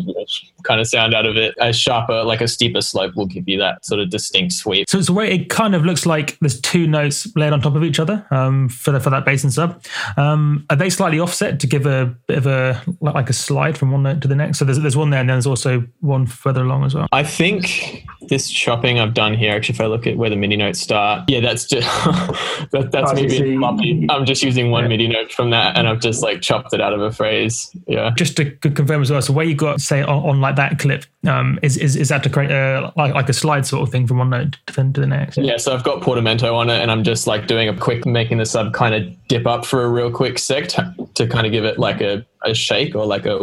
Speaker 2: kind of sound out of it, a sharper, like a steeper slope will give you that sort of distinct sweep.
Speaker 3: So it's a way it kind of looks like there's two notes laid on top of each other um, for the, for that bass and sub. Um, are they slightly offset to give a bit of a like a slide from one note to the next? So there's there's one there, and then there's also one further along as well.
Speaker 2: I think this chopping I've done here, actually, if I look at where the MIDI notes start, yeah, that's just *laughs* that, that's me being floppy. I'm just using one yeah. MIDI note from that, and I've just like chopped it out of a phrase. Yeah.
Speaker 3: Just to confirm as well, so where you got say on, on like that clip, um, is, is is that to create a like like a slide sort of thing from one note to, to the next?
Speaker 2: Yeah. So I've got portamento on it, and I'm just like doing a quick, making the sub kind of dip up for a real quick sec to, to kind of give it like a, a shake or like a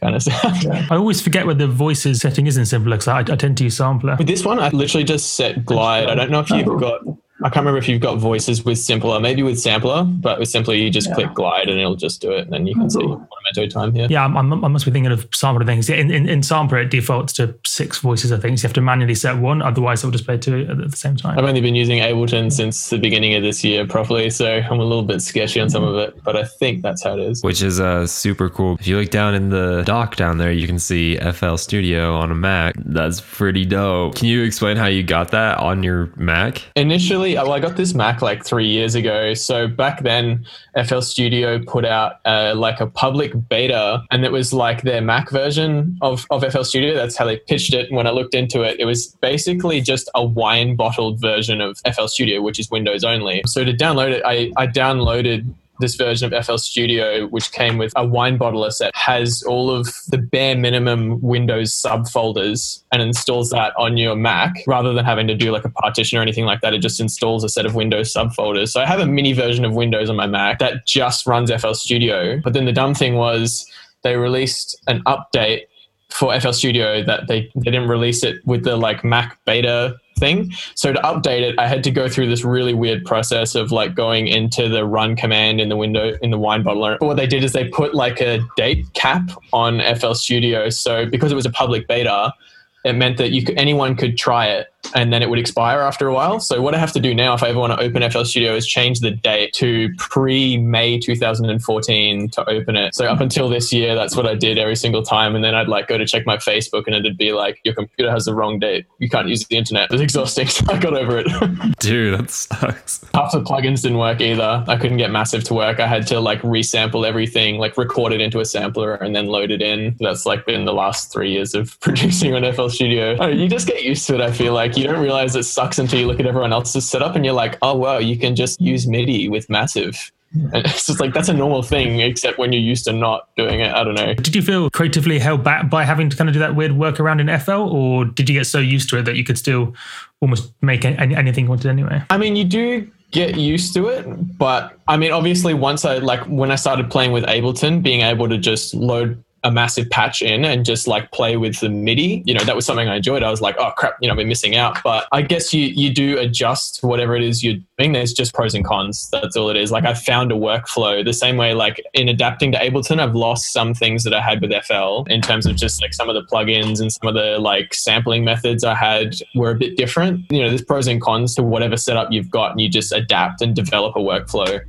Speaker 2: kind of sound.
Speaker 3: Yeah. I always forget where the voices setting is in Simpler because I, I, tend to use sampler.
Speaker 2: With this one, I literally just set glide. I don't know if you've oh. got I can't remember if you've got voices with Simpler, maybe with Sampler, but with Simpler you just yeah. click glide and it'll just do it, and then you can oh, see Portamento time here.
Speaker 3: Yeah, I'm, I'm, i must be thinking of Sampler things. In, in, in Sampler, it defaults to six voices, I think. So you have to manually set one, otherwise it'll just play two at the same time.
Speaker 2: I've only been using Ableton since the beginning of this year properly, so I'm a little bit sketchy on some of it, but I think that's how it is.
Speaker 1: Which is uh, super cool. If you look down in the dock down there, you can see FL Studio on a Mac. That's pretty dope. Can you explain how you got that on your Mac?
Speaker 2: Initially, well, I got this Mac Mac like three years ago. So back then, FL Studio put out uh, like a public beta, and it was like their Mac version of, of FL Studio. That's how they pitched it. And when I looked into it, it was basically just a wine bottled version of FL Studio, which is Windows only. So to download it, I, I downloaded this version of FL Studio, which came with a wine bottler set, has all of the bare minimum Windows subfolders and installs that on your Mac rather than having to do like a partition or anything like that. It just installs a set of Windows subfolders. So I have a mini version of Windows on my Mac that just runs FL Studio. But then the dumb thing was they released an update for FL Studio that they, they didn't release it with the like Mac beta thing. So to update it, I had to go through this really weird process of like going into the run command in the window in the wine bottler. But what they did is they put like a date cap on FL Studio. So because it was a public beta, it meant that you could, anyone could try it and then it would expire after a while. So what I have to do now, if I ever want to open FL Studio, is change the date to pre May 2014 to open it. So up until this year, that's what I did every single time. And then I'd like go to check my Facebook, and it'd be like, your computer has the wrong date. You can't use the internet. It's exhausting. *laughs* So I got over it. *laughs*
Speaker 1: Dude, that sucks.
Speaker 2: Half the plugins didn't work either. I couldn't get Massive to work. I had to like resample everything, like record it into a sampler and then load it in. That's like been the last three years of *laughs* producing on FL Studio. Oh, you just get used to it. I feel like you don't realize it sucks until you look at everyone else's setup and you're like, oh wow, you can just use MIDI with Massive. And *laughs* it's just like that's a normal thing, except when you're used to not doing it. I don't know.
Speaker 3: Did you feel creatively held back by having to kind of do that weird workaround in FL, or did you get so used to it that you could still almost make any, anything you wanted anyway?
Speaker 2: I mean, you do get used to it, but I mean, obviously, once I like when I started playing with Ableton, being able to just load a massive patch in and just like play with the MIDI. You know, that was something I enjoyed. I was like, oh crap, you know, been missing out. But I guess you you do adjust whatever it is you're doing. There's just pros and cons. That's all it is. Like I found a workflow the same way. Like in adapting to Ableton, I've lost some things that I had with FL in terms of just like some of the plugins and some of the like sampling methods I had were a bit different. You know, there's pros and cons to whatever setup you've got, and you just adapt and develop a workflow.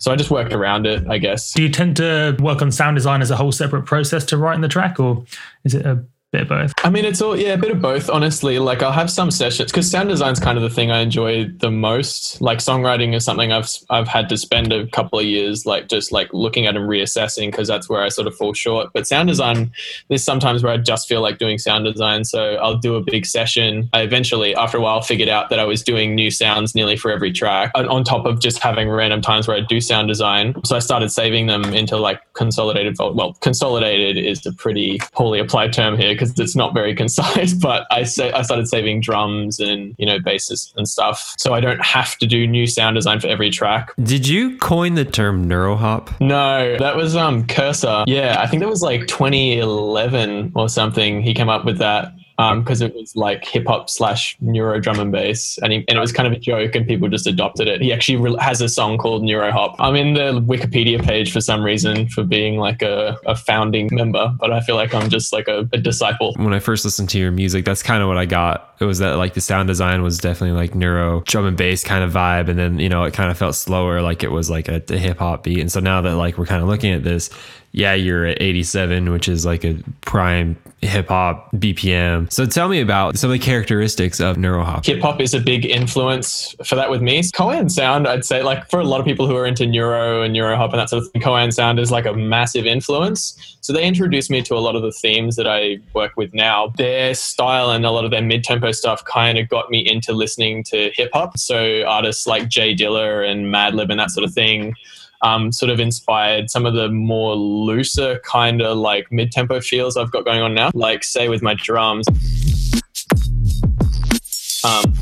Speaker 2: So I just worked around it, I guess.
Speaker 3: Do you tend to work on sound design as a whole separate process to writing the track, or is it a bit of both?
Speaker 2: I mean, it's all yeah, a bit of both. Honestly, like I'll have some sessions because sound design is kind of the thing I enjoy the most. Like songwriting is something I've I've had to spend a couple of years like just like looking at and reassessing because that's where I sort of fall short. But sound design, there's sometimes where I just feel like doing sound design, so I'll do a big session. I eventually, after a while, figured out that I was doing new sounds nearly for every track, and on top of just having random times where I do sound design. So I started saving them into like consolidated. Well, consolidated is a pretty poorly applied term here because it's not very *laughs* concise. But I say I started saving drums and you know basses and stuff, so I don't have to do new sound design for every track.
Speaker 1: Did you coin the term neurohop?
Speaker 2: No, that was um Kursa. Yeah, I think that was like 2011 or something. He came up with that because um, it was like hip hop slash neuro drum and bass, and, he, and it was kind of a joke, and people just adopted it. He actually re- has a song called Neuro Hop. I'm in the Wikipedia page for some reason for being like a, a founding member, but I feel like I'm just like a, a disciple.
Speaker 1: When I first listened to your music, that's kind of what I got. It was that like the sound design was definitely like neuro drum and bass kind of vibe, and then you know it kind of felt slower, like it was like a, a hip hop beat. And so now that like we're kind of looking at this, yeah, you're at 87, which is like a prime hip hop BPM. So tell me about some of the characteristics of neurohop.
Speaker 2: Hip hop is a big influence for that with me. KOAN Sound, I'd say, like for a lot of people who are into neuro and neurohop and that sort of thing, KOAN Sound is like a massive influence. So they introduced me to a lot of the themes that I work with now. Their style and a lot of their mid tempo stuff kind of got me into listening to hip hop. So artists like J Dilla and Madlib and that sort of thing um, sort of inspired some of the more looser kind of like mid tempo feels I've got going on now. Like, say, with my drums. Um,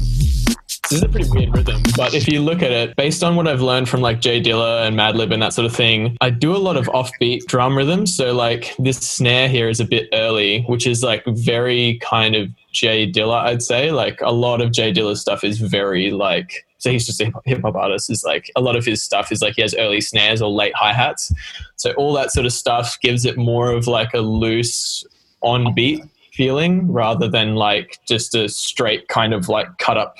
Speaker 2: this is a pretty weird rhythm, but if you look at it, based on what I've learned from like J Dilla and Madlib and that sort of thing, I do a lot of offbeat drum rhythms. So like this snare here is a bit early, which is like very kind of J Dilla, I'd say. Like a lot of J Dilla's stuff is very like so he's just a hip hop artist. Is like a lot of his stuff is like he has early snares or late hi hats. So all that sort of stuff gives it more of like a loose on beat feeling rather than like just a straight kind of like cut up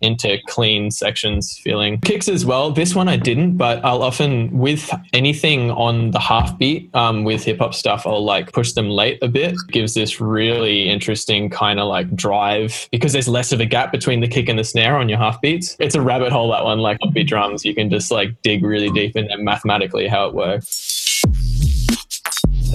Speaker 2: into clean sections feeling. Kicks as well. This one I didn't, but I'll often with anything on the half beat um, with hip hop stuff, I'll like push them late a bit. Gives this really interesting kind of like drive because there's less of a gap between the kick and the snare on your half beats. It's a rabbit hole that one, like upbeat drums. You can just like dig really deep into mathematically how it works.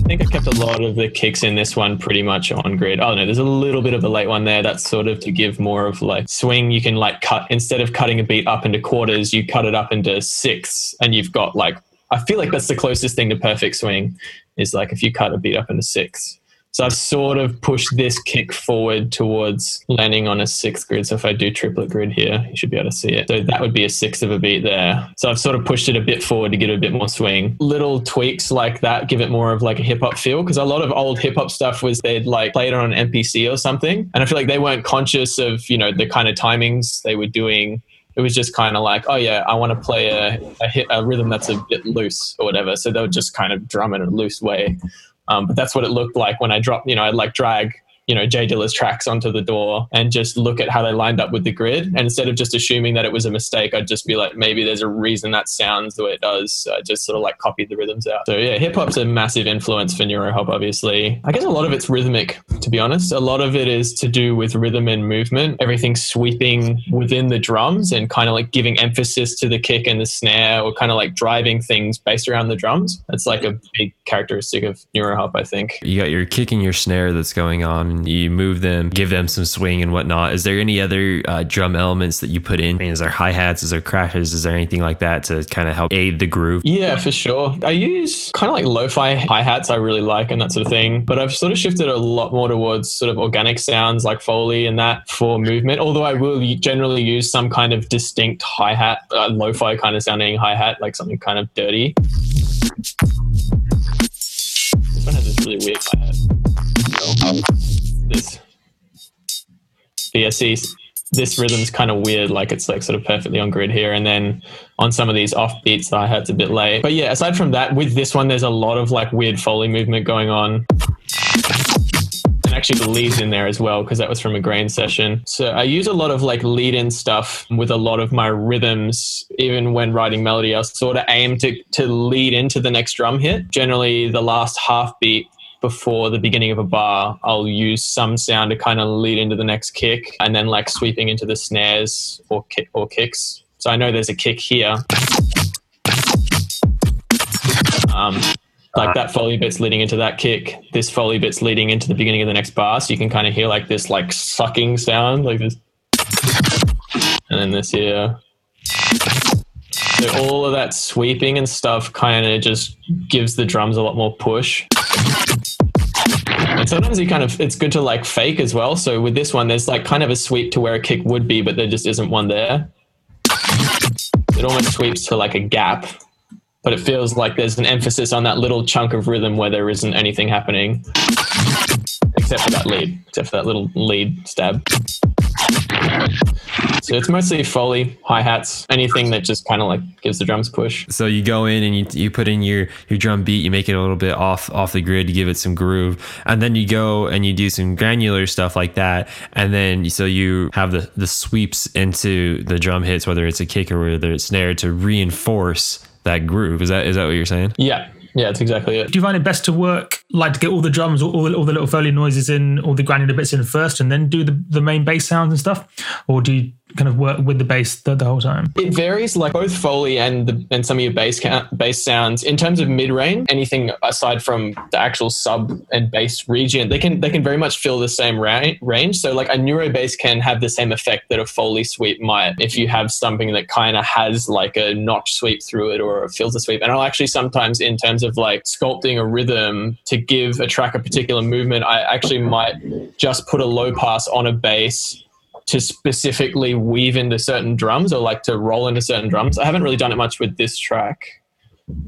Speaker 2: I think I kept a lot of the kicks in this one pretty much on grid. Oh no, there's a little bit of a late one there. That's sort of to give more of like swing. You can like cut instead of cutting a beat up into quarters, you cut it up into sixths, and you've got like I feel like that's the closest thing to perfect swing is like if you cut a beat up into six. So I've sort of pushed this kick forward towards landing on a sixth grid. So if I do triplet grid here, you should be able to see it. So that would be a sixth of a beat there. So I've sort of pushed it a bit forward to get a bit more swing. Little tweaks like that give it more of like a hip hop feel because a lot of old hip hop stuff was they'd like play it on an MPC or something. And I feel like they weren't conscious of, you know, the kind of timings they were doing it was just kind of like, oh yeah, I want to play a, a, hit, a rhythm that's a bit loose or whatever. So they would just kind of drum in a loose way. Um, but that's what it looked like when I dropped, you know, I'd like drag you know J Dilla's tracks onto the DAW and just look at how they lined up with the grid. And instead of just assuming that it was a mistake, I'd just be like, maybe there's a reason that sounds the way it does. So I just sort of like copied the rhythms out. So yeah, hip hop's a massive influence for neurohop. Obviously, I guess a lot of it's rhythmic. To be honest, a lot of it is to do with rhythm and movement. Everything sweeping within the drums and kind of like giving emphasis to the kick and the snare, or kind of like driving things based around the drums. That's like a big characteristic of neurohop, I think.
Speaker 1: You got your kicking your snare that's going on. You move them, give them some swing and whatnot. Is there any other uh, drum elements that you put in? I mean, Is there hi hats? Is there crashes? Is there anything like that to kind of help aid the groove?
Speaker 2: Yeah, for sure. I use kind of like lo-fi hi hats. I really like and that sort of thing. But I've sort of shifted a lot more towards sort of organic sounds like foley and that for movement. Although I will generally use some kind of distinct hi hat, uh, lo-fi kind of sounding hi hat, like something kind of dirty. This one has this really weird hi hat. This. See, this rhythm's kind of weird. Like it's like sort of perfectly on grid here, and then on some of these off beats, the hi hat's a bit late. But yeah, aside from that, with this one, there's a lot of like weird foley movement going on and actually the leads in there as well because that was from a grain session. So I use a lot of like lead in stuff with a lot of my rhythms, even when writing melody. I'll sort of aim to to lead into the next drum hit. Generally, the last half beat before the beginning of a bar, I'll use some sound to kind of lead into the next kick, and then like sweeping into the snares or or kicks. So I know there's a kick here. Um, like that foley bit's leading into that kick. This foley bit's leading into the beginning of the next bar. So you can kind of hear like this like sucking sound, like this. And then this here. So all of that sweeping and stuff kind of just gives the drums a lot more push. And sometimes you kind of it's good to like fake as well. So with this one, there's like kind of a sweep to where a kick would be, but there just isn't one there. It almost sweeps to like a gap but it feels like there's an emphasis on that little chunk of rhythm where there isn't anything happening except for that lead, except for that little lead stab. So it's mostly Foley, hi hats, anything that just kind of like gives the drums push.
Speaker 1: So you go in and you, you put in your your drum beat, you make it a little bit off off the grid, you give it some groove, and then you go and you do some granular stuff like that, and then so you have the the sweeps into the drum hits, whether it's a kick or whether it's snare, to reinforce that groove. Is that is that what you're saying?
Speaker 2: Yeah, yeah, that's exactly it.
Speaker 3: Do you find it best to work like to get all the drums, all, all, all the little foley noises in, all the granular bits in first, and then do the, the main bass sounds and stuff, or do you kind of work with the bass the, the whole time?
Speaker 2: It varies, like both Foley and the, and some of your bass count, bass sounds. In terms of mid range, anything aside from the actual sub and bass region, they can they can very much fill the same ra- range. So like a neuro bass can have the same effect that a Foley sweep might if you have something that kind of has like a notch sweep through it or a filter sweep. And I'll actually sometimes in terms of like sculpting a rhythm to give a track a particular movement, I actually might just put a low pass on a bass to specifically weave into certain drums or like to roll into certain drums. I haven't really done it much with this track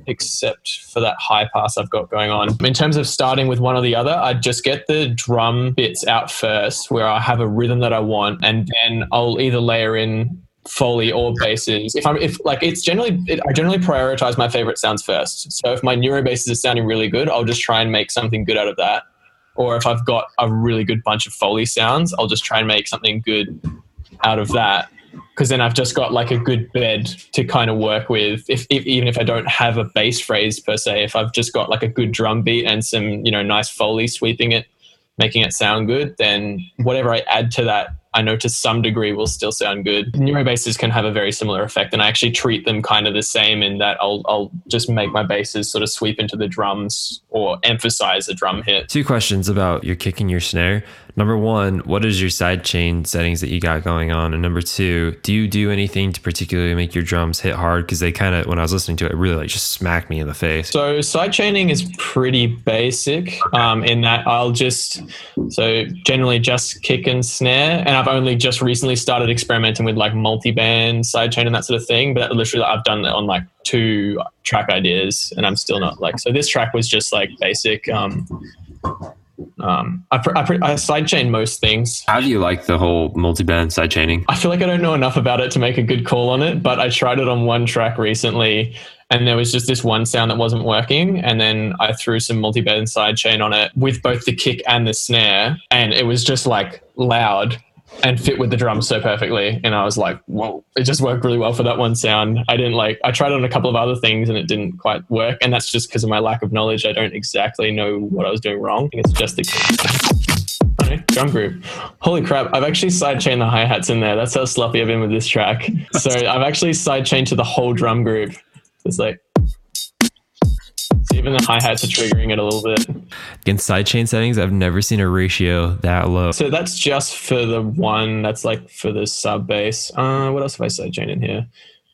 Speaker 2: except for that high pass I've got going on. In terms of starting with one or the other, I just get the drum bits out first where I have a rhythm that I want and then I'll either layer in foley or basses. If I'm if like it's generally it, I generally prioritize my favorite sounds first. So if my neuro basses are sounding really good, I'll just try and make something good out of that or if I've got a really good bunch of Foley sounds, I'll just try and make something good out of that. Because then I've just got like a good bed to kind of work with. If, if, even if I don't have a bass phrase per se, if I've just got like a good drum beat and some you know nice Foley sweeping it, making it sound good, then whatever I add to that I know to some degree will still sound good. Mm-hmm. Neuro basses can have a very similar effect, and I actually treat them kind of the same in that I'll, I'll just make my basses sort of sweep into the drums or emphasize a drum hit.
Speaker 1: Two questions about your kick and your snare. Number one, what is your sidechain settings that you got going on? And number two, do you do anything to particularly make your drums hit hard? Because they kind of, when I was listening to it, really like just smacked me in the face.
Speaker 2: So side chaining is pretty basic um, in that I'll just, so generally just kick and snare. And I've only just recently started experimenting with like multi-band side chain and that sort of thing. But literally I've done that on like two track ideas and I'm still not like, so this track was just like basic. Um, Um, I, pr- I, pr- I sidechain most things.
Speaker 1: How do you like the whole multi-band sidechaining?
Speaker 2: I feel like I don't know enough about it to make a good call on it, but I tried it on one track recently and there was just this one sound that wasn't working and then i threw some multi-band sidechain on it with both the kick and the snare and it was just like loud and fit with the drums so perfectly and i was like whoa it just worked really well for that one sound i didn't like i tried on a couple of other things and it didn't quite work and that's just because of my lack of knowledge i don't exactly know what i was doing wrong it's just the drum group. Holy crap, I've actually sidechained the hi-hats in there. That's how sloppy I've been with this track. So I've actually sidechained to the whole drum group. It's like even the hi hats are triggering it a little bit.
Speaker 1: In sidechain settings, I've never seen a ratio that low.
Speaker 2: So that's just for the one that's like for the sub bass. Uh, what else have I sidechained in here?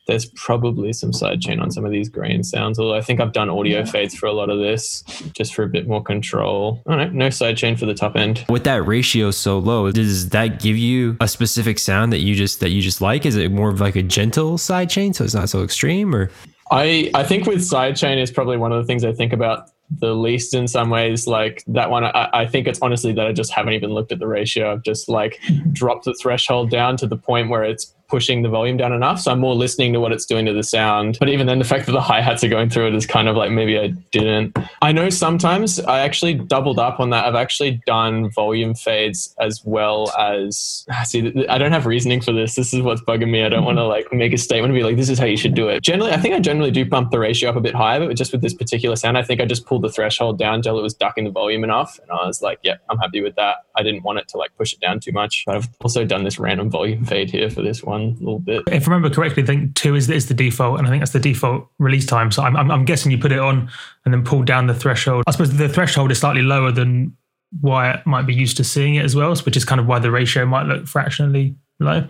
Speaker 2: There's probably some sidechain on some of these grain sounds, although I think I've done audio fades for a lot of this just for a bit more control. All right, no sidechain for the top end.
Speaker 1: With that ratio so low, does that give you a specific sound that you just that you just like? Is it more of like a gentle sidechain so it's not so extreme or
Speaker 2: I, I think with sidechain is probably one of the things I think about the least in some ways. Like that one, I, I, think it's honestly that I just haven't even looked at the ratio. I've just like mm-hmm. dropped the threshold down to the point where it's pushing the volume down enough. So I'm more listening to what it's doing to the sound. But even then, the fact that the hi hats are going through it is kind of like maybe I didn't. I know sometimes I actually doubled up on that. I've actually done volume fades as well as. Ah, see, I don't have reasoning for this. This is what's bugging me. I don't want to like make a statement and be like, this is how you should do it. Generally, I think I generally do bump the ratio up a bit higher, but just with this particular sound, I think I just pulled the threshold down until it was ducking the volume enough. And I was like, yeah, I'm happy with that. I didn't want it to like push it down too much. But I've also done this random volume fade here for this one a little bit.
Speaker 3: If I remember correctly, I think two is, is the default, and I think that's the default release time. So I'm, I'm, I'm guessing you put it on and then pull down the threshold. I suppose the threshold is slightly lower than why it might be used to seeing it as well, which is kind of why the ratio might look fractionally low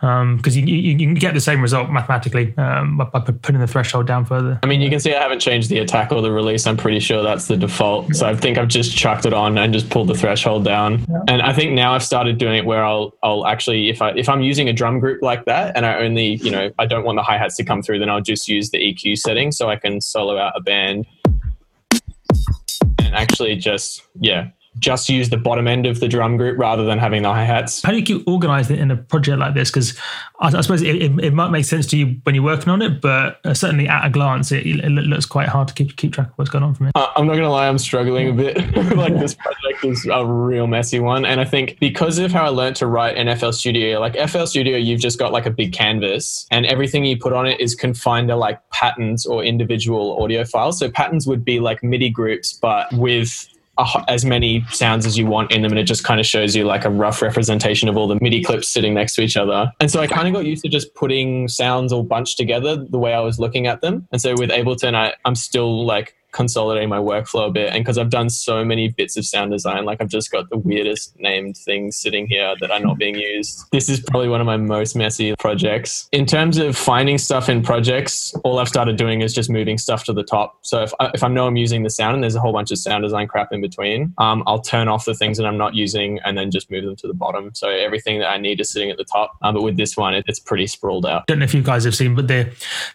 Speaker 3: because um, you, you, you, can get the same result mathematically um, by, by, putting the threshold down further.
Speaker 2: I mean, you can see I haven't changed the attack or the release. I'm pretty sure that's the default. So I think I've just chucked it on and just pulled the threshold down. Yeah. And I think now I've started doing it where I'll I'll actually if I if I'm using a drum group like that and I only you know I don't want the hi hats to come through, then I'll just use the EQ setting so I can solo out a band and actually just yeah just use the bottom end of the drum group rather than having the hi hats.
Speaker 3: How do you keep organized in a project like this? Because I, I, suppose it, it, it, might make sense to you when you're working on it, but uh, certainly at a glance, it, it, looks quite hard to keep keep track of what's going on from it.
Speaker 2: Uh, I'm not going to lie, I'm struggling a bit. *laughs* like this project is a real messy one, and I think because of how I learned to write in FL Studio, like FL Studio, you've just got like a big canvas, and everything you put on it is confined to like patterns or individual audio files. So patterns would be like MIDI groups, but with as many sounds as you want in them and it just kind of shows you like a rough representation of all the MIDI clips sitting next to each other. And so I kind of got used to just putting sounds all bunched together the way I was looking at them. And so with Ableton, I, I'm still like consolidating my workflow a bit. And because I've done so many bits of sound design, like I've just got the weirdest named things sitting here that are not being used. This is probably one of my most messy projects. In terms of finding stuff in projects, all I've started doing is just moving stuff to the top. So if I, if I know I'm using the sound and there's a whole bunch of sound design crap in between, um, I'll turn off the things that I'm not using and then just move them to the bottom. So everything that I need is sitting at the top. Um, but with this one, it, it's pretty sprawled out.
Speaker 3: I don't know if you guys have seen, but the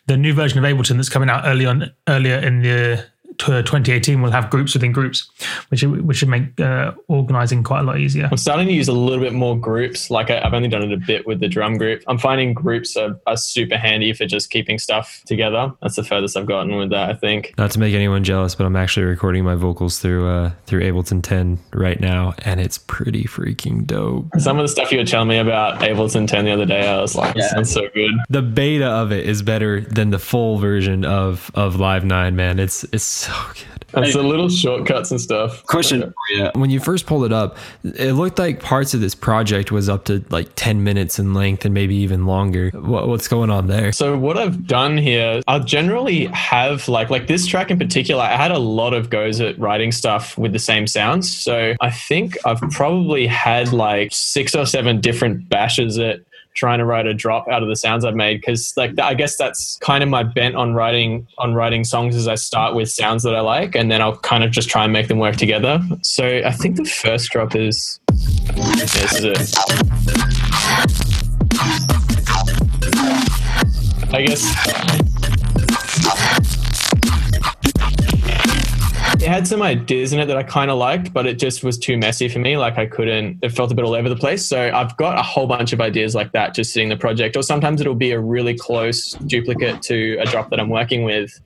Speaker 3: the new version of Ableton that's coming out early on earlier in the 2018 we'll have groups within groups, which which should make uh, organizing quite a lot easier.
Speaker 2: I'm starting to use a little bit more groups. Like I, have only done it a bit with the drum group. I'm finding groups are, are super handy for just keeping stuff together. That's the furthest I've gotten with that. I think.
Speaker 1: Not to make anyone jealous, but I'm actually recording my vocals through uh, through Ableton 10 right now, and it's pretty freaking dope.
Speaker 2: Some of the stuff you were telling me about Ableton 10 the other day, I was like, yeah. sounds so good.
Speaker 1: The beta of it is better than the full version of of Live Nine. Man, it's it's so good.
Speaker 2: It's a little shortcuts and stuff.
Speaker 1: Question yeah. When you first pulled it up, it looked like parts of this project was up to like 10 minutes in length and maybe even longer. What, what's going on there?
Speaker 2: So what I've done here, I'll generally have like like this track in particular, I had a lot of goes at writing stuff with the same sounds. So I think I've probably had like six or seven different bashes at trying to write a drop out of the sounds I've made because like I guess that's kind of my bent on writing on writing songs is I start with sounds that I like and then I'll kind of just try and make them work together. So I think the first drop is this is it. I guess had some ideas in it that I kind of liked, but it just was too messy for me. Like I couldn't, it felt a bit all over the place. So I've got a whole bunch of ideas like that just sitting the project, or sometimes it'll be a really close duplicate to a drop that I'm working with.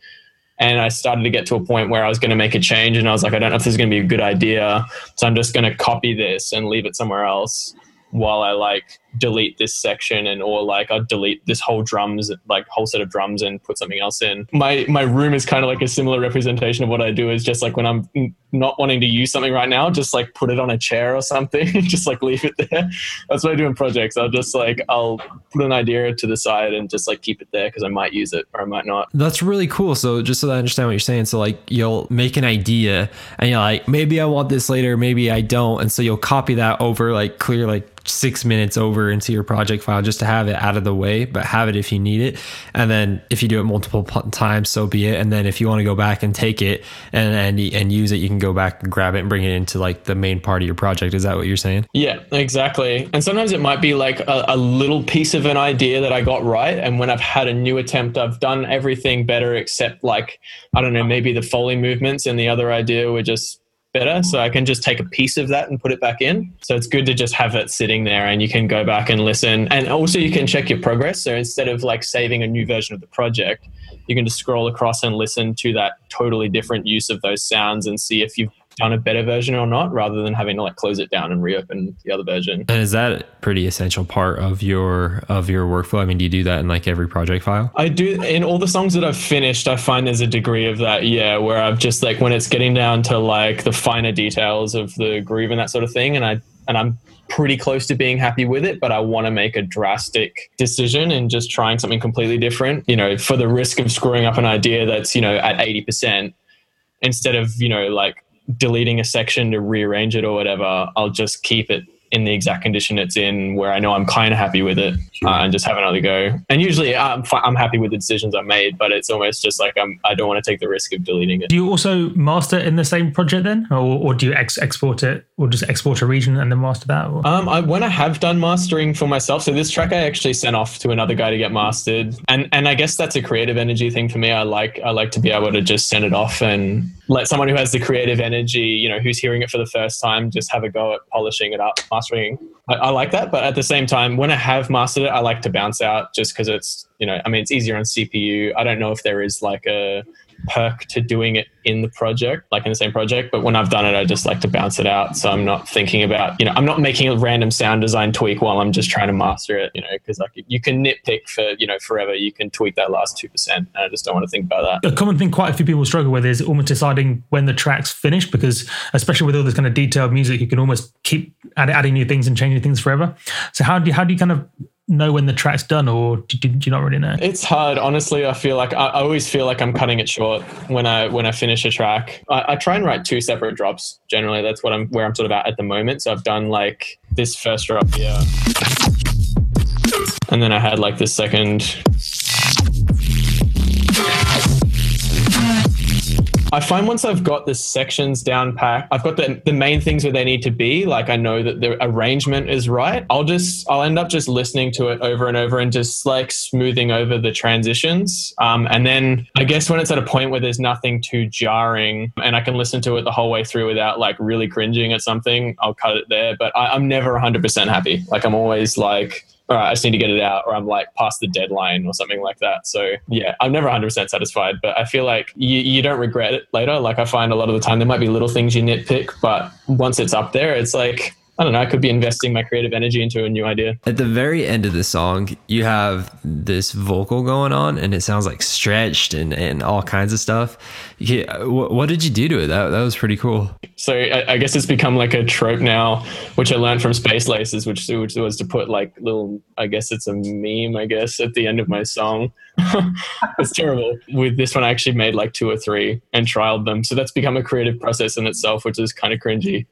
Speaker 2: And I started to get to a point where I was going to make a change, and I was like, I don't know if this is going to be a good idea. So I'm just going to copy this and leave it somewhere else while I like delete this section and or like I'll delete this whole drums like whole set of drums and put something else in. My my room is kind of like a similar representation of what I do is just like when I'm not wanting to use something right now, just like put it on a chair or something, *laughs* just like leave it there. That's what I do in projects. I'll just like I'll put an idea to the side and just like keep it there because I might use it or I might not.
Speaker 1: That's really cool. So just so I understand what you're saying, so like you'll make an idea and you're like, maybe I want this later, maybe I don't, and so you'll copy that over like clear like six minutes over into your project file just to have it out of the way, but have it if you need it. And then if you do it multiple times, so be it. And then if you want to go back and take it and, and, and use it, you can go back and grab it and bring it into like the main part of your project. Is that what you're saying?
Speaker 2: Yeah, exactly. And sometimes it might be like a, a little piece of an idea that I got right. And when I've had a new attempt, I've done everything better except like, I don't know, maybe the Foley movements and the other idea were just better. So I can just take a piece of that and put it back in. So it's good to just have it sitting there and you can go back and listen. And also you can check your progress. So instead of like saving a new version of the project, you can just scroll across and listen to that totally different use of those sounds and see if you've done a better version or not rather than having to like close it down and reopen the other version.
Speaker 1: And is that a pretty essential part of your of your workflow? I mean do you do that in like every project file?
Speaker 2: I do in all the songs that i've finished i find there's a degree of that yeah where i've just like when it's getting down to like the finer details of the groove and that sort of thing and i and i'm pretty close to being happy with it, but I want to make a drastic decision and just trying something completely different, you know, for the risk of screwing up an idea that's, you know, at 80% instead of, you know, like deleting a section to rearrange it or whatever, I'll just keep it in the exact condition it's in where I know I'm kind of happy with it sure. uh, and just have another go. And usually I'm, I'm happy with the decisions I made, but it's almost just like I'm, I don't want to take the risk of deleting it.
Speaker 3: Do you also master in the same project then? Or, or do you ex- export it or just export a region and then master that?
Speaker 2: Um, I, when I have done mastering for myself, so this track I actually sent off to another guy to get mastered. And, and I guess that's a creative energy thing for me. I like, I like to be able to just send it off and let someone who has the creative energy, you know, who's hearing it for the first time, just have a go at polishing it up, mastering. I, I, like that, but at the same time, when I have mastered it, I like to bounce out just because it's, you know, I mean, it's easier on CPU. I don't know if there is like a perk to doing it in the project, like in the same project. But when I've done it, I just like to bounce it out. So I'm not thinking about, you know, I'm not making a random sound design tweak while I'm just trying to master it, you know, because like you can nitpick for, you know, forever. You can tweak that last 2%. And I just don't want to think about
Speaker 3: that. A common thing quite a few people struggle with is almost deciding when the track's finished, because especially with all this kind of detailed music, you can almost keep adding new things and changing things forever. So how do you, how do you kind of know when the track's done, or do, do, you not really know?
Speaker 2: It's hard, honestly. I feel like I, I, always feel like I'm cutting it short when I when I finish a track. I, I, try and write two separate drops. Generally, that's what I'm where I'm sort of at at the moment. So I've done like this first drop here, and then I had like this second I find once I've got the sections down packed, I've got the, the main things where they need to be. Like I know that the arrangement is right. I'll just, I'll end up just listening to it over and over and just like smoothing over the transitions. Um, and then I guess when it's at a point where there's nothing too jarring and I can listen to it the whole way through without like really cringing at something, I'll cut it there. But I, I'm never 100% happy. Like I'm always like, all right, I just need to get it out, or I'm like past the deadline or something like that. So yeah, I'm never 100% satisfied, but I feel like you, you don't regret it later. Like I find a lot of the time there might be little things you nitpick, but once it's up there, it's like, I don't know, I could be investing my creative energy into a new idea.
Speaker 1: At the very end of the song, you have this vocal going on and it sounds like stretched and, and all kinds of stuff. Yeah, what, what did you do to it? That, that was pretty cool.
Speaker 2: So I, I, guess it's become like a trope now, which I learned from Space Laces, which, which was to put like little, I guess it's a meme, I guess, at the end of my song. *laughs* it's terrible. With this one, I actually made like two or three and trialed them. So that's become a creative process in itself, which is kind of cringy.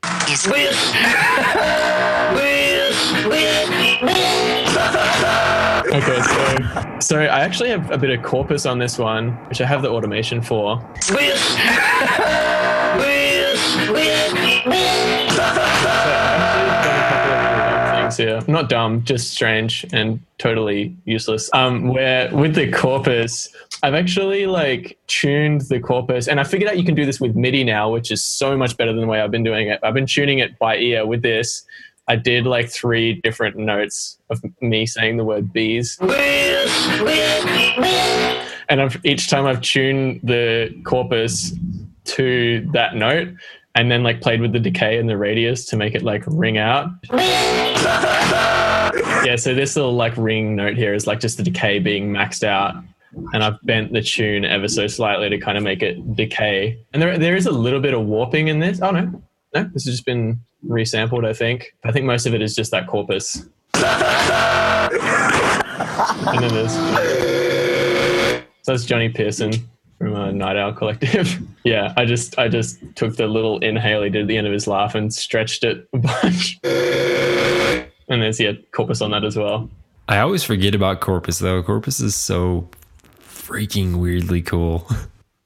Speaker 2: okay, so so I actually have a bit of corpus on this one, which I have the automation for. Here. Not dumb, just strange and totally useless. Um, where with the corpus, I've actually like tuned the corpus, and I figured out you can do this with MIDI now, which is so much better than the way I've been doing it. I've been tuning it by ear with this. I did like three different notes of me saying the word bees. And I've, each time I've tuned the corpus to that note and then like played with the decay and the radius to make it like ring out. *laughs* yeah, so this little like ring note here is like just the decay being maxed out. And I've bent the tune ever so slightly to kind of make it decay. And there, there is a little bit of warping in this. Oh no, no, this has just been resampled, I think. I think most of it is just that corpus. *laughs* and then there's so that's Johnny Pearson from uh, Night Owl Collective. *laughs* yeah, I just I just took the little inhale he did at the end of his laugh and stretched it a bunch. *laughs* and there's yeah corpus on that as well.
Speaker 1: I always forget about corpus though. Corpus is so freaking weirdly cool. *laughs*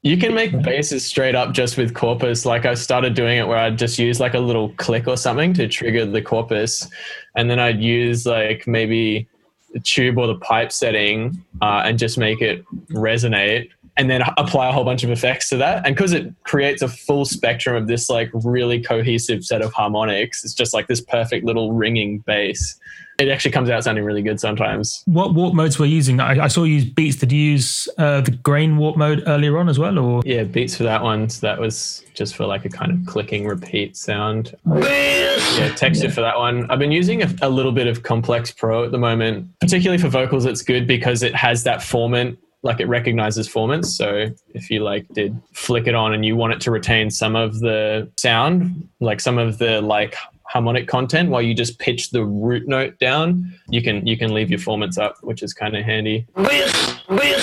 Speaker 2: You can make basses straight up just with corpus. Like I started doing it where I'd just use like a little click or something to trigger the corpus, and then I'd use like maybe the tube or the pipe setting uh, and just make it resonate, and then apply a whole bunch of effects to that. And because it creates a full spectrum of this like really cohesive set of harmonics, it's just like this perfect little ringing bass it actually comes out sounding really good sometimes.
Speaker 3: What warp modes were you using? I, I, saw you use beats. Did you use uh, the grain warp mode earlier on as well, or
Speaker 2: yeah, beats for that one. So that was just for like a kind of clicking repeat sound. yeah, texture for that one. I've been using a, a little bit of Complex Pro at the moment, particularly for vocals. It's good because it has that formant like it recognizes formants. So if you like did flick it on and you want it to retain some of the sound, like some of the like harmonic content while you just pitch the root note down you can you can leave your formants up which is kind of handy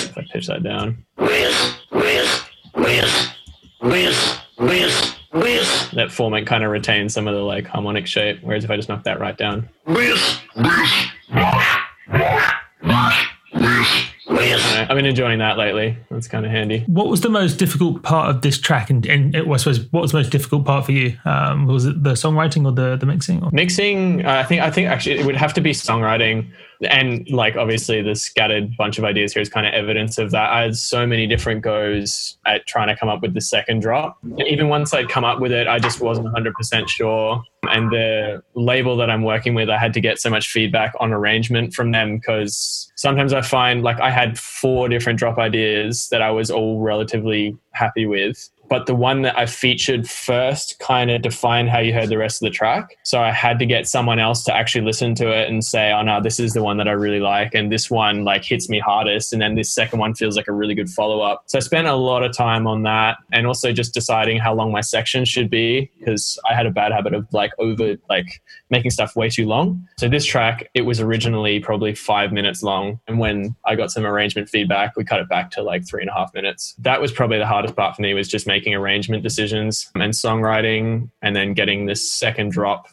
Speaker 2: if i pitch that down. that formant kind of retains some of the like harmonic shape whereas if i just knock that right down I've been enjoying that lately. That's kind of handy.
Speaker 3: What was the most difficult part of this track? And, and it, I suppose what was the most difficult part for you? Um, was it the songwriting or the the mixing? Or?
Speaker 2: Mixing, uh, I think. I think actually it would have to be songwriting, and like obviously the scattered bunch of ideas here is kind of evidence of that. I had so many different goes at trying to come up with the second drop. And even once I'd come up with it, I just wasn't 100 percent sure and the label that I'm working with, I had to get so much feedback on arrangement from them because sometimes I find like I had four different drop ideas that I was all relatively happy with but the one that I featured first kind of defined how you heard the rest of the track. So I had to get someone else to actually listen to it and say, oh no, this is the one that I really like. And this one like hits me hardest. And then this second one feels like a really good follow up. So I spent a lot of time on that and also just deciding how long my section should be because I had a bad habit of like over like making stuff way too long. So this track, it was originally probably five minutes long. And when I got some arrangement feedback, we cut it back to like three and a half minutes. That was probably the hardest part for me was just making making arrangement decisions and songwriting, and then getting this second drop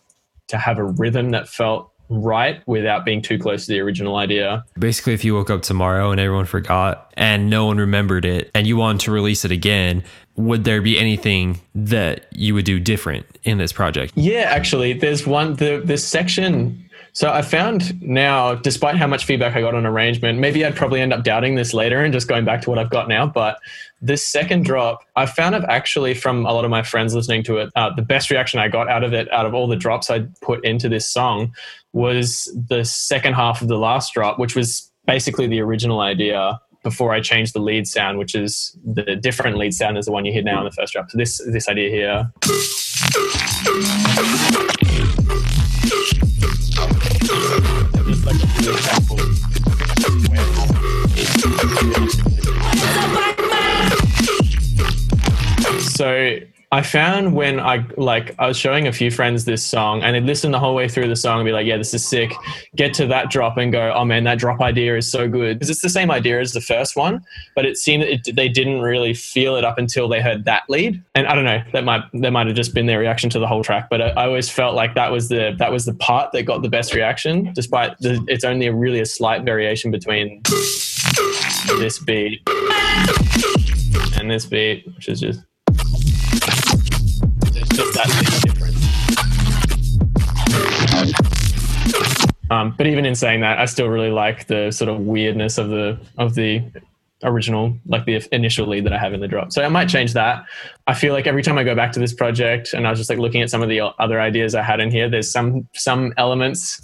Speaker 2: to have a rhythm that felt right without being too close to the original idea.
Speaker 1: Basically, if you woke up tomorrow and everyone forgot and no one remembered it and you wanted to release it again, would there be anything that you would do different in this project?
Speaker 2: Yeah, actually, there's one the this section so I found now, despite how much feedback I got on arrangement, maybe I'd probably end up doubting this later and just going back to what I've got now. But this second drop, I found it actually from a lot of my friends listening to it. Uh, the best reaction I got out of it, out of all the drops I put into this song, was the second half of the last drop, which was basically the original idea before I changed the lead sound, which is the different lead sound as the one you hear now in the first drop. So this this idea here. So I found when I like I was showing a few friends this song and they'd listen the whole way through the song and be like, "Yeah, this is sick." Get to that drop and go, "Oh man, that drop idea is so good." Because it's the same idea as the first one, but it seemed that it, they didn't really feel it up until they heard that lead. And I don't know, that might that might have just been their reaction to the whole track. But I, I always felt like that was the that was the part that got the best reaction, despite the, it's only a really a slight variation between this beat and this beat, which is just that difference. Um, but even in saying that, I still really like the sort of weirdness of the of the original, like the initial lead that I have in the drop. So I might change that. I feel like every time I go back to this project and I was just like looking at some of the other ideas I had in here, there's some some elements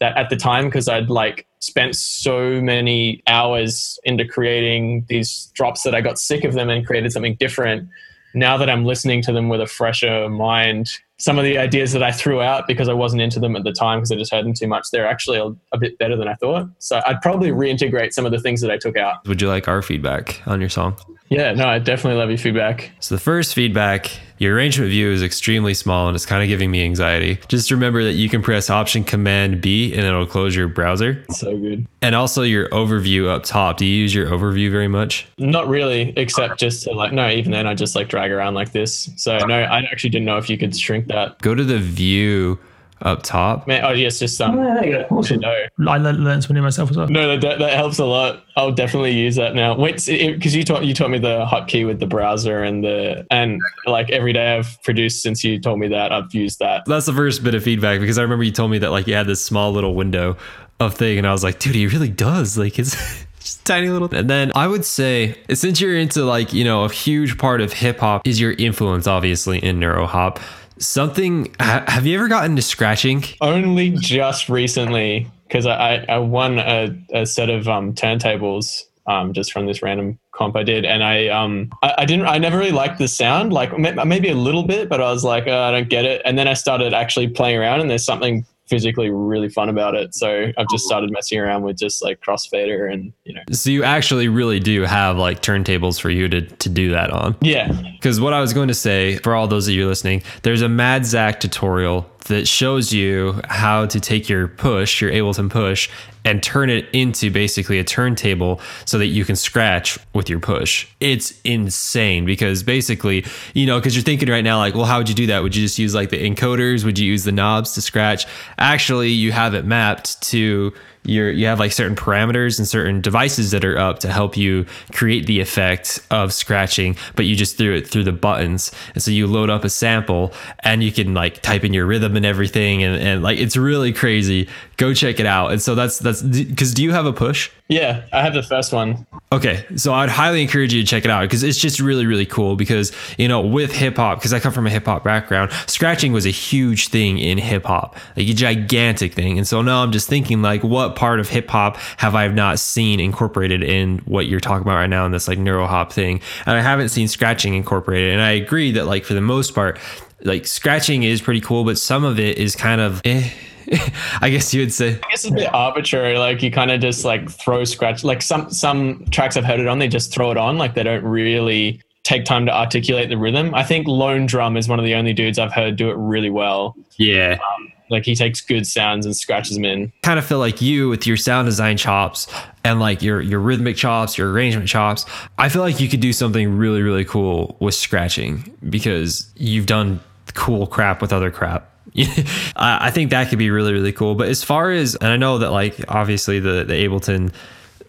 Speaker 2: that at the time because I'd like spent so many hours into creating these drops that I got sick of them and created something different. Now that I'm listening to them with a fresher mind, some of the ideas that I threw out because I wasn't into them at the time because I just heard them too much, they're actually a, a, bit better than I thought. So I'd probably reintegrate some of the things that I took out.
Speaker 1: Would you like our feedback on your song?
Speaker 2: Yeah, no, I definitely love your feedback.
Speaker 1: So the first feedback, your arrangement view is extremely small and it's kind of giving me anxiety. Just remember that you can press Option Command B and it'll close your browser.
Speaker 2: So good.
Speaker 1: And also your overview up top. Do you use your overview very much?
Speaker 2: Not really, except just to like no, even then I just like drag around like this. So no, I actually didn't know if you could shrink that.
Speaker 1: Go to the view up top.
Speaker 2: Man, oh yes, just um. Oh, yeah,
Speaker 3: awesome. No, I learned, learned something myself as well.
Speaker 2: No, that, that helps a lot. I'll definitely use that now. Wait, because you taught you taught me the hotkey with the browser and the and like every day I've produced since you told me that I've used that.
Speaker 1: That's the first bit of feedback because I remember you told me that like you had this small little window of thing, and I was like, dude, he really does. *laughs* Like it's. *laughs* just tiny little and then i would say since you're into like you know a huge part of hip-hop is your influence obviously in neuro hop something ha- have you ever gotten to scratching?
Speaker 2: Only just recently because I, I won a, a set of um, turntables um, just from this random comp I did, and I um I, I, didn't I never really liked the sound like maybe a little bit, but I was like oh, I don't get it, and then I started actually playing around, and there's something physically really fun about it. So I've just started messing around with just like crossfader and you know.
Speaker 1: So you actually really do have like turntables for you to to do that on.
Speaker 2: Yeah.
Speaker 1: Because what I was going to say for all those of you listening, there's a Mad Zach tutorial that shows you how to take your push, your Ableton push, and turn it into basically a turntable so that you can scratch with your push. It's insane because basically, you know, because you're thinking right now, like, well, how would you do that? Would you just use like the encoders? Would you use the knobs to scratch? Actually, you have it mapped to you're you have like certain parameters and certain devices that are up to help you create the effect of scratching but you just threw it through the buttons and so you load up a sample and you can like type in your rhythm and everything and, and like it's really crazy go check it out and so that's that's because do you have a push
Speaker 2: yeah i have the first one
Speaker 1: okay so i'd highly encourage you to check it out because it's just really really cool because you know with hip-hop because i come from a hip-hop background scratching was a huge thing in hip-hop like a gigantic thing and so now i'm just thinking like what part of hip hop have I not seen incorporated in what you're talking about right now in this like neuro hop thing? And I haven't seen scratching incorporated. And I agree that like for the most part, like scratching is pretty cool, but some of it is kind of eh. *laughs* I guess you would say.
Speaker 2: I guess it's a bit arbitrary. Like you kind of just like throw scratch. Like some some tracks I've heard it on, they just throw it on. Like they don't really take time to articulate the rhythm. I think Lone Drum is one of the only dudes I've heard do it really well.
Speaker 1: Yeah.
Speaker 2: Um, like he takes good sounds and scratches them in.
Speaker 1: Kind of feel like you with your sound design chops and like your your rhythmic chops, your arrangement chops. I feel like you could do something really really cool with scratching because you've done cool crap with other crap. *laughs* I think that could be really really cool. But as far as and I know that like obviously the the Ableton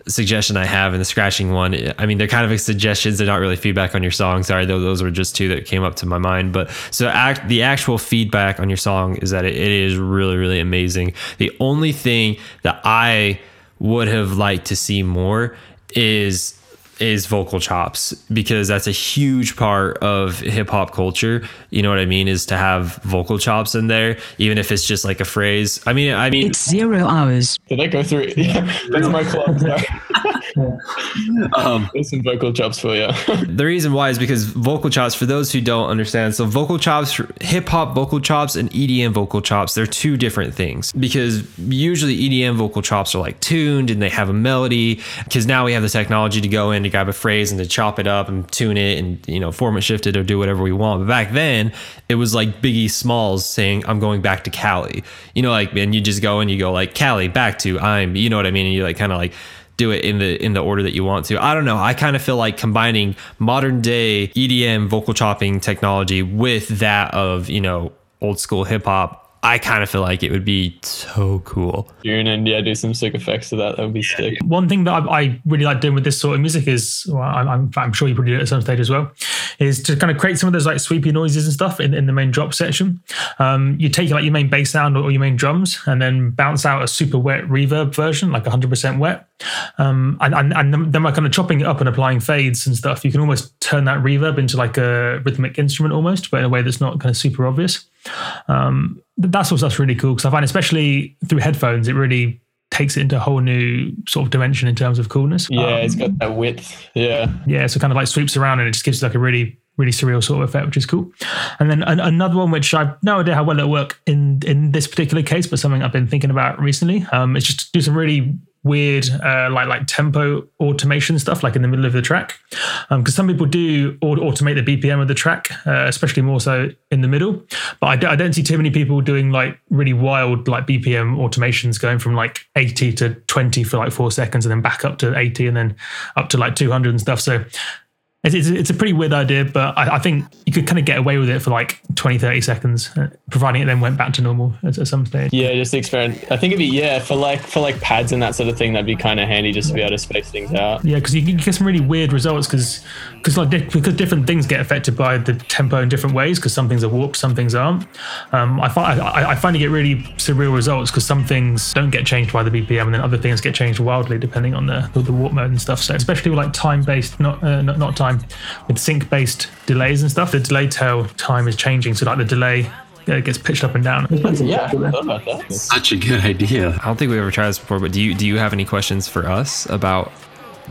Speaker 1: suggestion I have and the scratching one. I mean, they're kind of suggestions. They're not really feedback on your song. Sorry, though, those were just two that came up to my mind. But so act, the actual feedback on your song is that it, it is really, really amazing. The only thing that I would have liked to see more is is vocal chops because that's a huge part of hip hop culture. You know what I mean? Is to have vocal chops in there, even if it's just like a phrase. I mean, I mean,
Speaker 4: it's zero hours.
Speaker 2: Did I go through? *laughs* Yeah, that's my club. *laughs* *laughs* Um, some vocal chops for you. *laughs*
Speaker 1: the reason why is because vocal chops, for those who don't understand, so vocal chops, hip hop vocal chops, and EDM vocal chops, they're two different things. Because usually EDM vocal chops are like tuned and they have a melody. Because now we have the technology to go in to grab a phrase and to chop it up and tune it and you know formant shift it or do whatever we want. But back then, it was like Biggie Smalls saying, "I'm going back to Cali." You know, like and you just go and you go like Cali back to I'm. You know what I mean? And you like kind of like do it in the in the order that you want to. I don't know. I kind of feel like combining modern day EDM vocal chopping technology with that of, you know, old school hip hop I kind of feel like it would be so cool.
Speaker 2: Tune in India, do some sick effects to that. That would be sick.
Speaker 3: One thing that I, I really like doing with this sort of music is, well, I'm, I'm, I'm sure you probably do it at some stage as well, is to kind of create some of those like sweepy noises and stuff in, in the main drop section. Um, you take like your main bass sound or your main drums and then bounce out a super wet reverb version, like 100% wet. Um, and, and, and then by kind of chopping it up and applying fades and stuff, you can almost turn that reverb into like a rhythmic instrument almost, but in a way that's not kind of super obvious. Um, that sort of stuff's really cool because I find, especially through headphones, it really takes it into a whole new sort of dimension in terms of coolness.
Speaker 2: Yeah,
Speaker 3: Um,
Speaker 2: it's got that width. Yeah.
Speaker 3: yeah, so kind of like sweeps around and it just gives like a really really surreal sort of effect, which is cool. And then an, another one, which I've no idea how well it'll work in in this particular case, but something I've been thinking about recently. Um, is just to do some really weird uh, like like tempo automation stuff like in the middle of the track. Because some people do automate the bpm of the track uh, especially more so in the middle. But I, d- I don't see too many people doing like really wild like bpm automations going from like 80 to 20 for like four seconds and then back up to 80 and then up to like 200 and stuff. So it's, it's, it's a pretty weird idea, but I, I think you could kind of get away with it for like 20, 30 seconds, uh, providing it then went back to normal at, at some stage.
Speaker 2: Yeah, just the experiment. I think it'd be yeah for like for like pads and that sort of thing. That'd be kind of handy just to be able to space things out.
Speaker 3: Yeah, because you, you get some really weird results because because like because different things get affected by the tempo in different ways. Because some things are warped, some things aren't. Um, I find I, I find you get really surreal results because some things don't get changed by the BPM, and then other things get changed wildly depending on the the warp mode and stuff. So especially with like time based, not uh, not not time, with sync based delays and stuff, the delay tail time is changing. So like the delay. uh, gets pitched up and down.
Speaker 2: Yeah, I thought about that.
Speaker 4: Such a good idea.
Speaker 1: I don't think we've ever tried this before, but do you do you have any questions for us about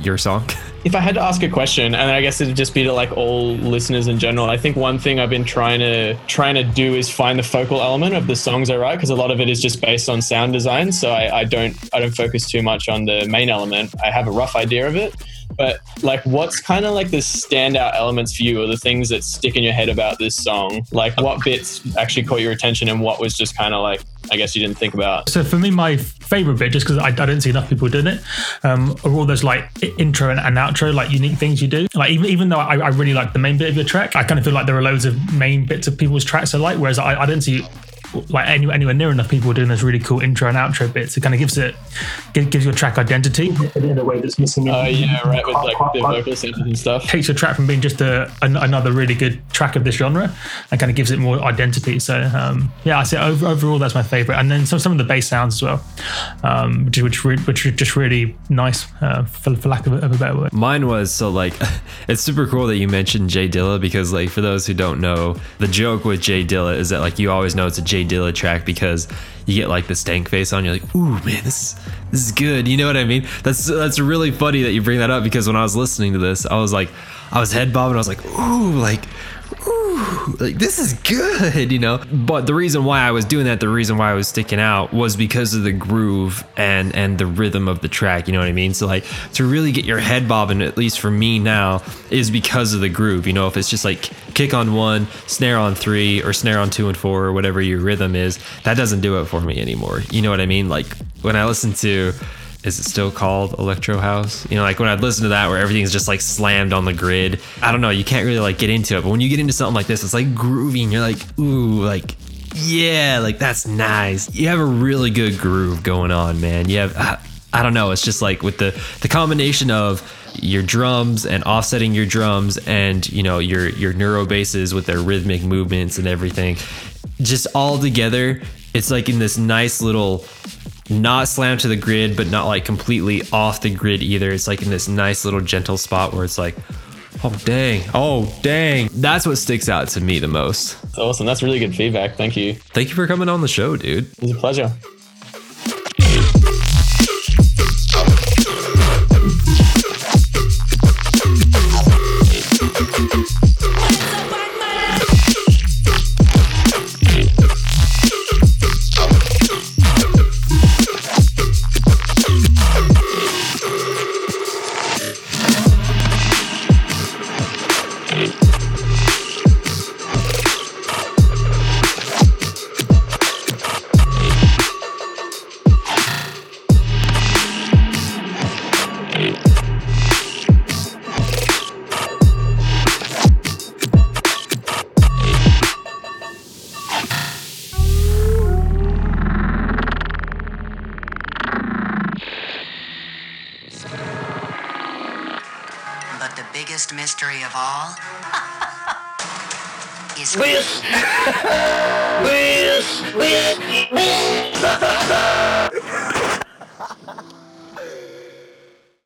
Speaker 1: your song? *laughs*
Speaker 2: If I had to ask a question, and I guess it'd just be to like all listeners in general, I think one thing I've been trying to trying to do is find the focal element of the songs I write because a lot of it is just based on sound design. So I, I don't I don't focus too much on the main element. I have a rough idea of it, but like what's kind of like the standout elements for you or the things that stick in your head about this song? Like what bits actually caught your attention and what was just kind of like I guess you didn't think about?
Speaker 3: So for me, my favorite bit, just because I, I don't see enough people doing it, um, are all those like intro and, and outro, like unique things you do. Like even even though I, I really like the main bit of your track, I kind of feel like there are loads of main bits of people's tracks I like, whereas I, I don't see like any, anywhere near enough people doing those really cool intro and outro bits. It kind of gives it gives, gives your track identity in a way that's missing.
Speaker 2: Oh yeah, right with like the vocal samples and stuff.
Speaker 3: takes your track from being just a, an, another really good track of this genre and kind of gives it more identity. So um, yeah, I say over, overall that's my favorite. And then some some of the bass sounds as well, um, which which, re- which are just really nice uh, for, for lack of a, of a better word.
Speaker 1: Mine was so like *laughs* it's super cool that you mentioned J Dilla because like for those who don't know, the joke with J Dilla is that like you always know it's a Jay Dilla track because you get like the stank face on. You're like, ooh man, this is this is good. You know what I mean? That's that's really funny that you bring that up because when I was listening to this, I was like, I was head bobbing. I was like, ooh, like. Like this is good, you know. But the reason why I was doing that, the reason why I was sticking out was because of the groove and and the rhythm of the track. You know what I mean? So like to really get your head bobbing, at least for me now, is because of the groove. You know, if it's just like kick on one, snare on three, or snare on two and four, or whatever your rhythm is, that doesn't do it for me anymore. You know what I mean? Like when I listen to is it still called electro house? You know like when i'd listen to that where everything's just like slammed on the grid i don't know you can't really like get into it. But when you get into something like this it's like groovy and you're like ooh like yeah like that's nice. You have a really good groove going on man. You have I, I don't know it's just like with the the combination of your drums and offsetting your drums and you know your your neuro basses with their rhythmic movements and everything just all together it's like in this nice little not slammed to the grid, but not like completely off the grid either. It's like in this nice little gentle spot where it's like, oh dang, oh dang. That's what sticks out to me the most.
Speaker 2: That's awesome. That's really good feedback. Thank you.
Speaker 1: Thank you for coming on the show, dude.
Speaker 2: It was a pleasure.